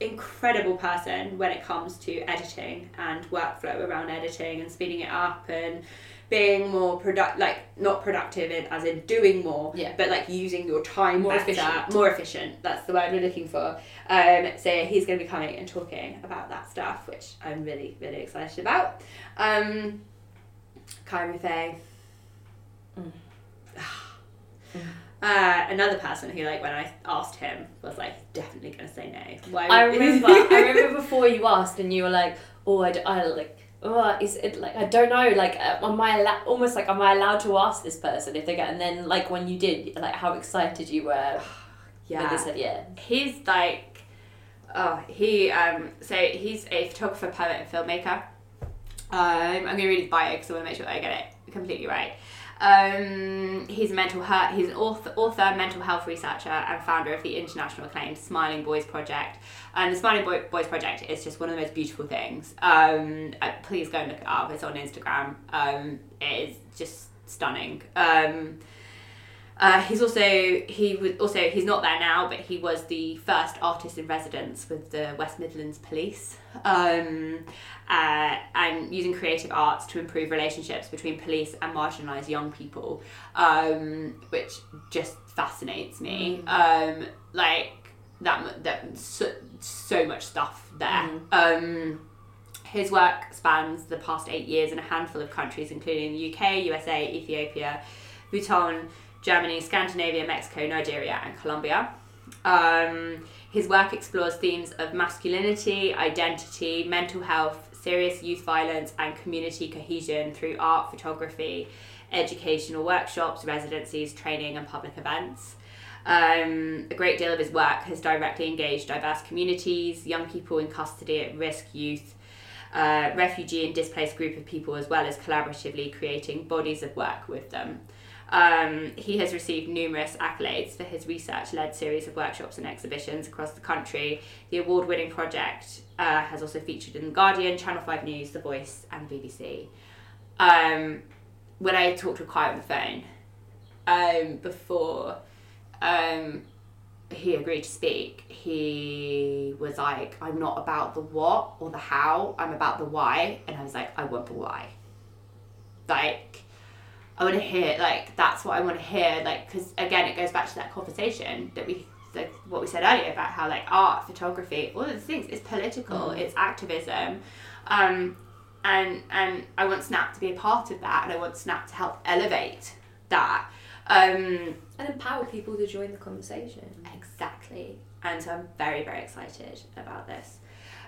incredible person when it comes to editing and workflow around editing and speeding it up and being more product like not productive in, as in doing more Yeah. but like using your time More better. efficient. more efficient. That's the word we're looking for. Um, so he's going to be coming and talking about that stuff which I'm really really excited about. Um, Kyrie Faye Mm. Uh, another person who, like, when I asked him, was like definitely gonna say no. Why? I would- remember. I *laughs* remember before you asked, and you were like, "Oh, I, d- I like." Oh, is it like I don't know? Like, uh, am I allo- almost like am I allowed to ask this person if they get? And then like when you did, like how excited you were *sighs* when yeah. they said yeah. he's like oh he um so he's a photographer poet and filmmaker um i'm gonna read his bio because i want to make sure that i get it completely right um he's a mental health he's an author, author mental health researcher and founder of the international acclaimed smiling boys project. And the smiling Boy, boys project is just one of the most beautiful things. Um uh, please go and look it up. It's on instagram. Um it is just stunning. Um uh, he's also he was also he's not there now, but he was the first artist in residence with the West Midlands Police, um, uh, and using creative arts to improve relationships between police and marginalised young people, um, which just fascinates me. Um, like that, that so, so much stuff there. Um, his work spans the past eight years in a handful of countries, including the UK, USA, Ethiopia, Bhutan, Germany, Scandinavia, Mexico, Nigeria, and Colombia. Um, his work explores themes of masculinity, identity, mental health, serious youth violence, and community cohesion through art, photography, educational workshops, residencies, training, and public events. Um, a great deal of his work has directly engaged diverse communities, young people in custody at risk, youth, uh, refugee and displaced group of people, as well as collaboratively creating bodies of work with them. Um, he has received numerous accolades for his research led series of workshops and exhibitions across the country. The award winning project uh, has also featured in The Guardian, Channel 5 News, The Voice, and BBC. Um, when I talked to Kai on the phone um, before um, he agreed to speak, he was like, I'm not about the what or the how, I'm about the why. And I was like, I want the why. Like, I want to hear, like, that's what I want to hear. Like, because again, it goes back to that conversation that we, like, what we said earlier about how, like, art, photography, all of these things, it's political, it's activism. Um, and, and I want Snap to be a part of that, and I want Snap to help elevate that. Um, And empower people to join the conversation. Exactly. And so I'm very, very excited about this.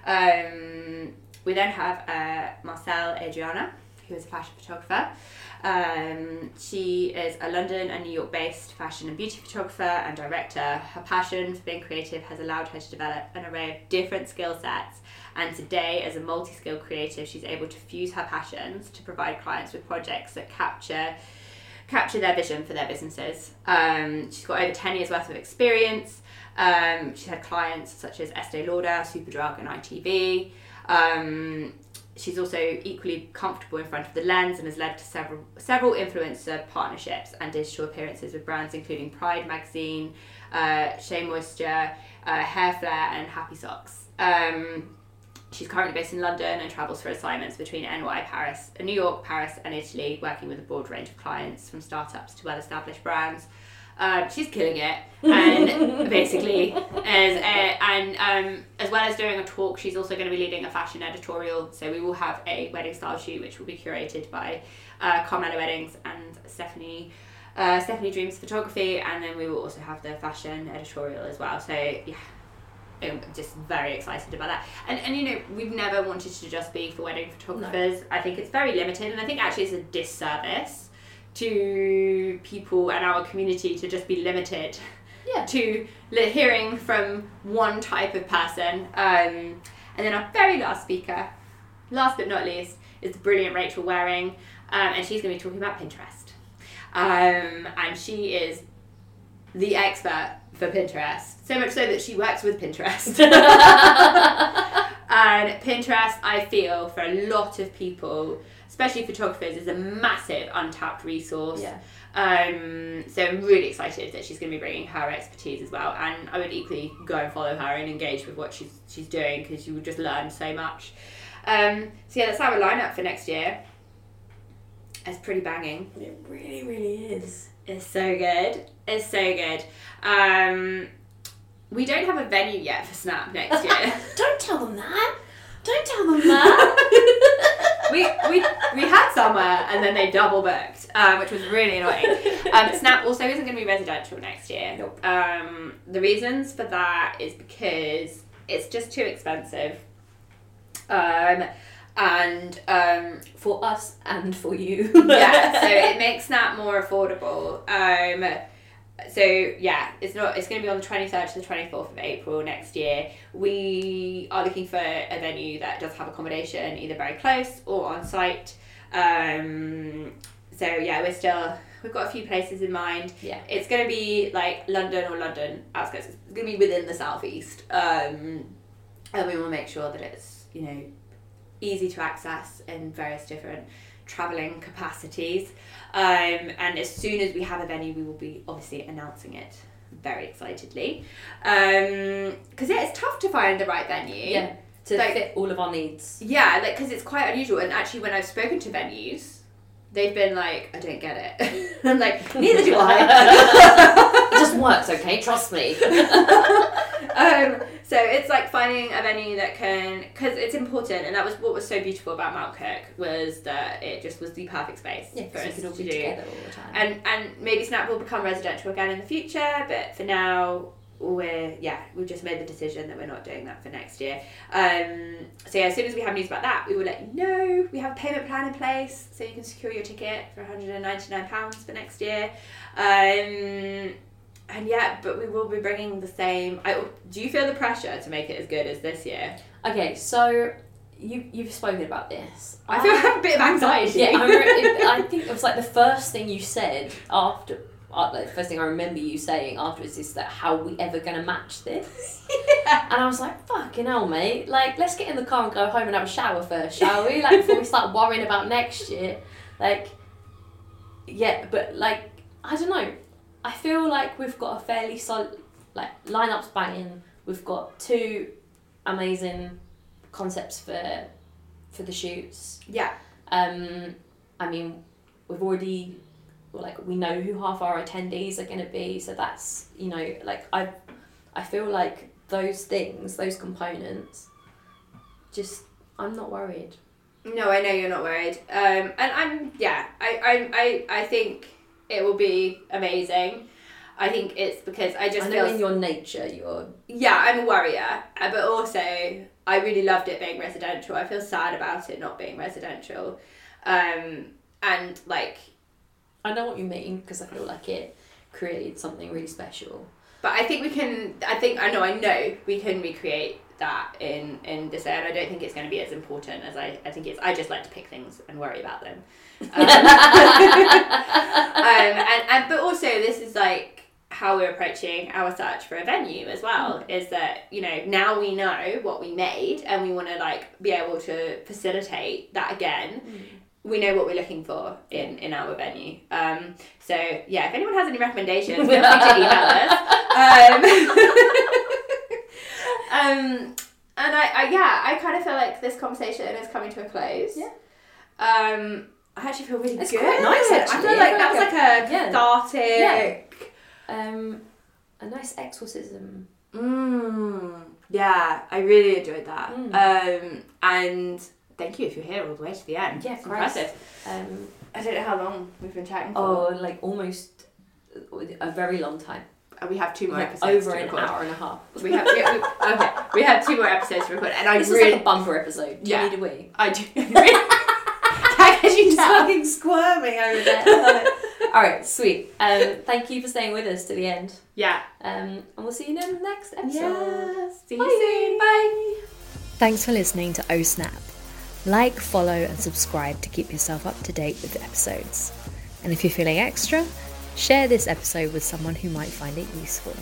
Um, we then have uh, Marcel Adriana, who is a fashion photographer. Um, she is a London and New York based fashion and beauty photographer and director. Her passion for being creative has allowed her to develop an array of different skill sets. And today, as a multi skilled creative, she's able to fuse her passions to provide clients with projects that capture capture their vision for their businesses. Um, she's got over 10 years worth of experience. Um, she's had clients such as Estee Lauder, Superdrug, and ITV. Um, she's also equally comfortable in front of the lens and has led to several several influencer partnerships and digital appearances with brands including Pride magazine, uh, Shea Moisture, uh, Hair Flare, and Happy Socks. Um, she's currently based in London and travels for assignments between NY, Paris, New York, Paris, and Italy, working with a broad range of clients from startups to well established brands. Um, she's killing it, *laughs* and basically, as a, and um, as well as doing a talk, she's also going to be leading a fashion editorial. So we will have a wedding style shoot, which will be curated by uh, Carmela Weddings and Stephanie. Uh, Stephanie Dreams Photography, and then we will also have the fashion editorial as well. So yeah, I'm just very excited about that. And and you know we've never wanted to just be for wedding photographers. I think it's very limited, and I think actually it's a disservice to people and our community to just be limited Yeah. to hearing from one type of person. Um, and then our very last speaker, last but not least, is the brilliant Rachel Waring, um, and she's going to be talking about Pinterest. Um, and she is the expert for Pinterest, so much so that she works with Pinterest. *laughs* and Pinterest, I feel, for a lot of people, especially photographers, is a massive untapped resource. Yeah. Um, so I'm really excited that she's going to be bringing her expertise as well, and I would equally go and follow her and engage with what she's she's doing because you will just learn so much. Um, so yeah, that's our lineup for next year. It's pretty banging. It really, really is. It's so good. It's so good. Um, we don't have a venue yet for Snap next year. *laughs* Don't tell them that. Don't tell them that. *laughs* we, we we had somewhere and then they double booked, um, which was really annoying. Um, Snap also isn't going to be residential next year. Nope. Um, the reasons for that is because it's just too expensive. Um, and um, for us and for you. yeah, so it *laughs* makes Snap more affordable. Um, so yeah, it's not. It's going to be on the twenty third to the twenty fourth of April next year. We are looking for a venue that does have accommodation, either very close or on site. Um, so yeah, we're still we've got a few places in mind. Yeah. It's going to be like London or London outskirts. It's going to be within the southeast, um, and we will make sure that it's you know easy to access in various different traveling capacities. Um, and as soon as we have a venue, we will be obviously announcing it very excitedly. Because yeah, it's tough to find the right venue. Yeah. To Like- fit all of our needs. Yeah, like because it's quite unusual. And actually, when I've spoken to venues, they've been like, "I don't get it." *laughs* I'm like, "Neither do I." *laughs* it just works, okay? Trust me. *laughs* um, so it's like finding a venue that can, because it's important, and that was what was so beautiful about Mount Kirk was that it just was the perfect space Yeah, for us all to do. together all the time. And and maybe Snap will become residential again in the future, but for now we're yeah we've just made the decision that we're not doing that for next year. Um, so yeah, as soon as we have news about that, we will let you know. We have a payment plan in place, so you can secure your ticket for one hundred and ninety nine pounds for next year. Um, and yeah, but we will be bringing the same. I, do you feel the pressure to make it as good as this year? Okay, so you you've spoken about this. I feel I a bit of anxiety. Yeah, I, *laughs* it, I think it was like the first thing you said after. Uh, like the first thing I remember you saying afterwards is that how we ever gonna match this? And I was like, fucking hell, mate. Like, let's get in the car and go home and have a shower first, shall we? Like, before we *laughs* start worrying about next year. Like, yeah, but like, I don't know. I feel like we've got a fairly solid, like, lineups banging. We've got two amazing concepts for for the shoots. yeah. Um, I mean, we've already like we know who half our attendees are going to be, so that's you know like I, I feel like those things, those components, just I'm not worried. No, I know you're not worried. Um, and I'm yeah, I, I I I think it will be amazing. I think it's because I just I feel know in your nature you're yeah, I'm a worrier, uh, but also I really loved it being residential. I feel sad about it not being residential, um, and like, I know what you mean because I feel like it created something really special. but I think we can. I think I know. I know we can recreate that in in this area. I don't think it's going to be as important as I. I think it's. I just like to pick things and worry about them. Um, *laughs* um, and, and but also this is like how we're approaching our search for a venue as well is that you know now we know what we made and we want to like be able to facilitate that again. We know what we're looking for in in our venue. Um so yeah if anyone has any recommendations feel free to email us. *laughs* Um, *laughs* um and I, I yeah, I kind of feel like this conversation is coming to a close. Yeah. Um, I actually feel really It's good. quite nice, I actually. feel I like that was like like a yeah. cathartic. Um, a nice exorcism. Mm, yeah, I really enjoyed that. Mm. Um, and thank you if you're here all the way to the end. Yeah, it's Christ. impressive. Um, I don't know how long we've been chatting for. oh, like almost a very long time. Uh, We have two more Like episodes over to an record. hour and a half. We have, we, we, okay, we have two more episodes to record, and I This is really, like a bumper episode. Do Yeah. you need a wee? I do. *laughs* How could you He's tell? Fucking squirming over there. I love it. *laughs* All right, sweet. Um, thank you for staying with us to the end. Yeah. Um, and we'll see you in the next episode. Yeah. See you Bye. soon. Bye. Thanks for listening to Oh Snap. Like, follow, and subscribe to keep yourself up to date with the episodes. And if you're feeling extra, share this episode with someone who might find it useful.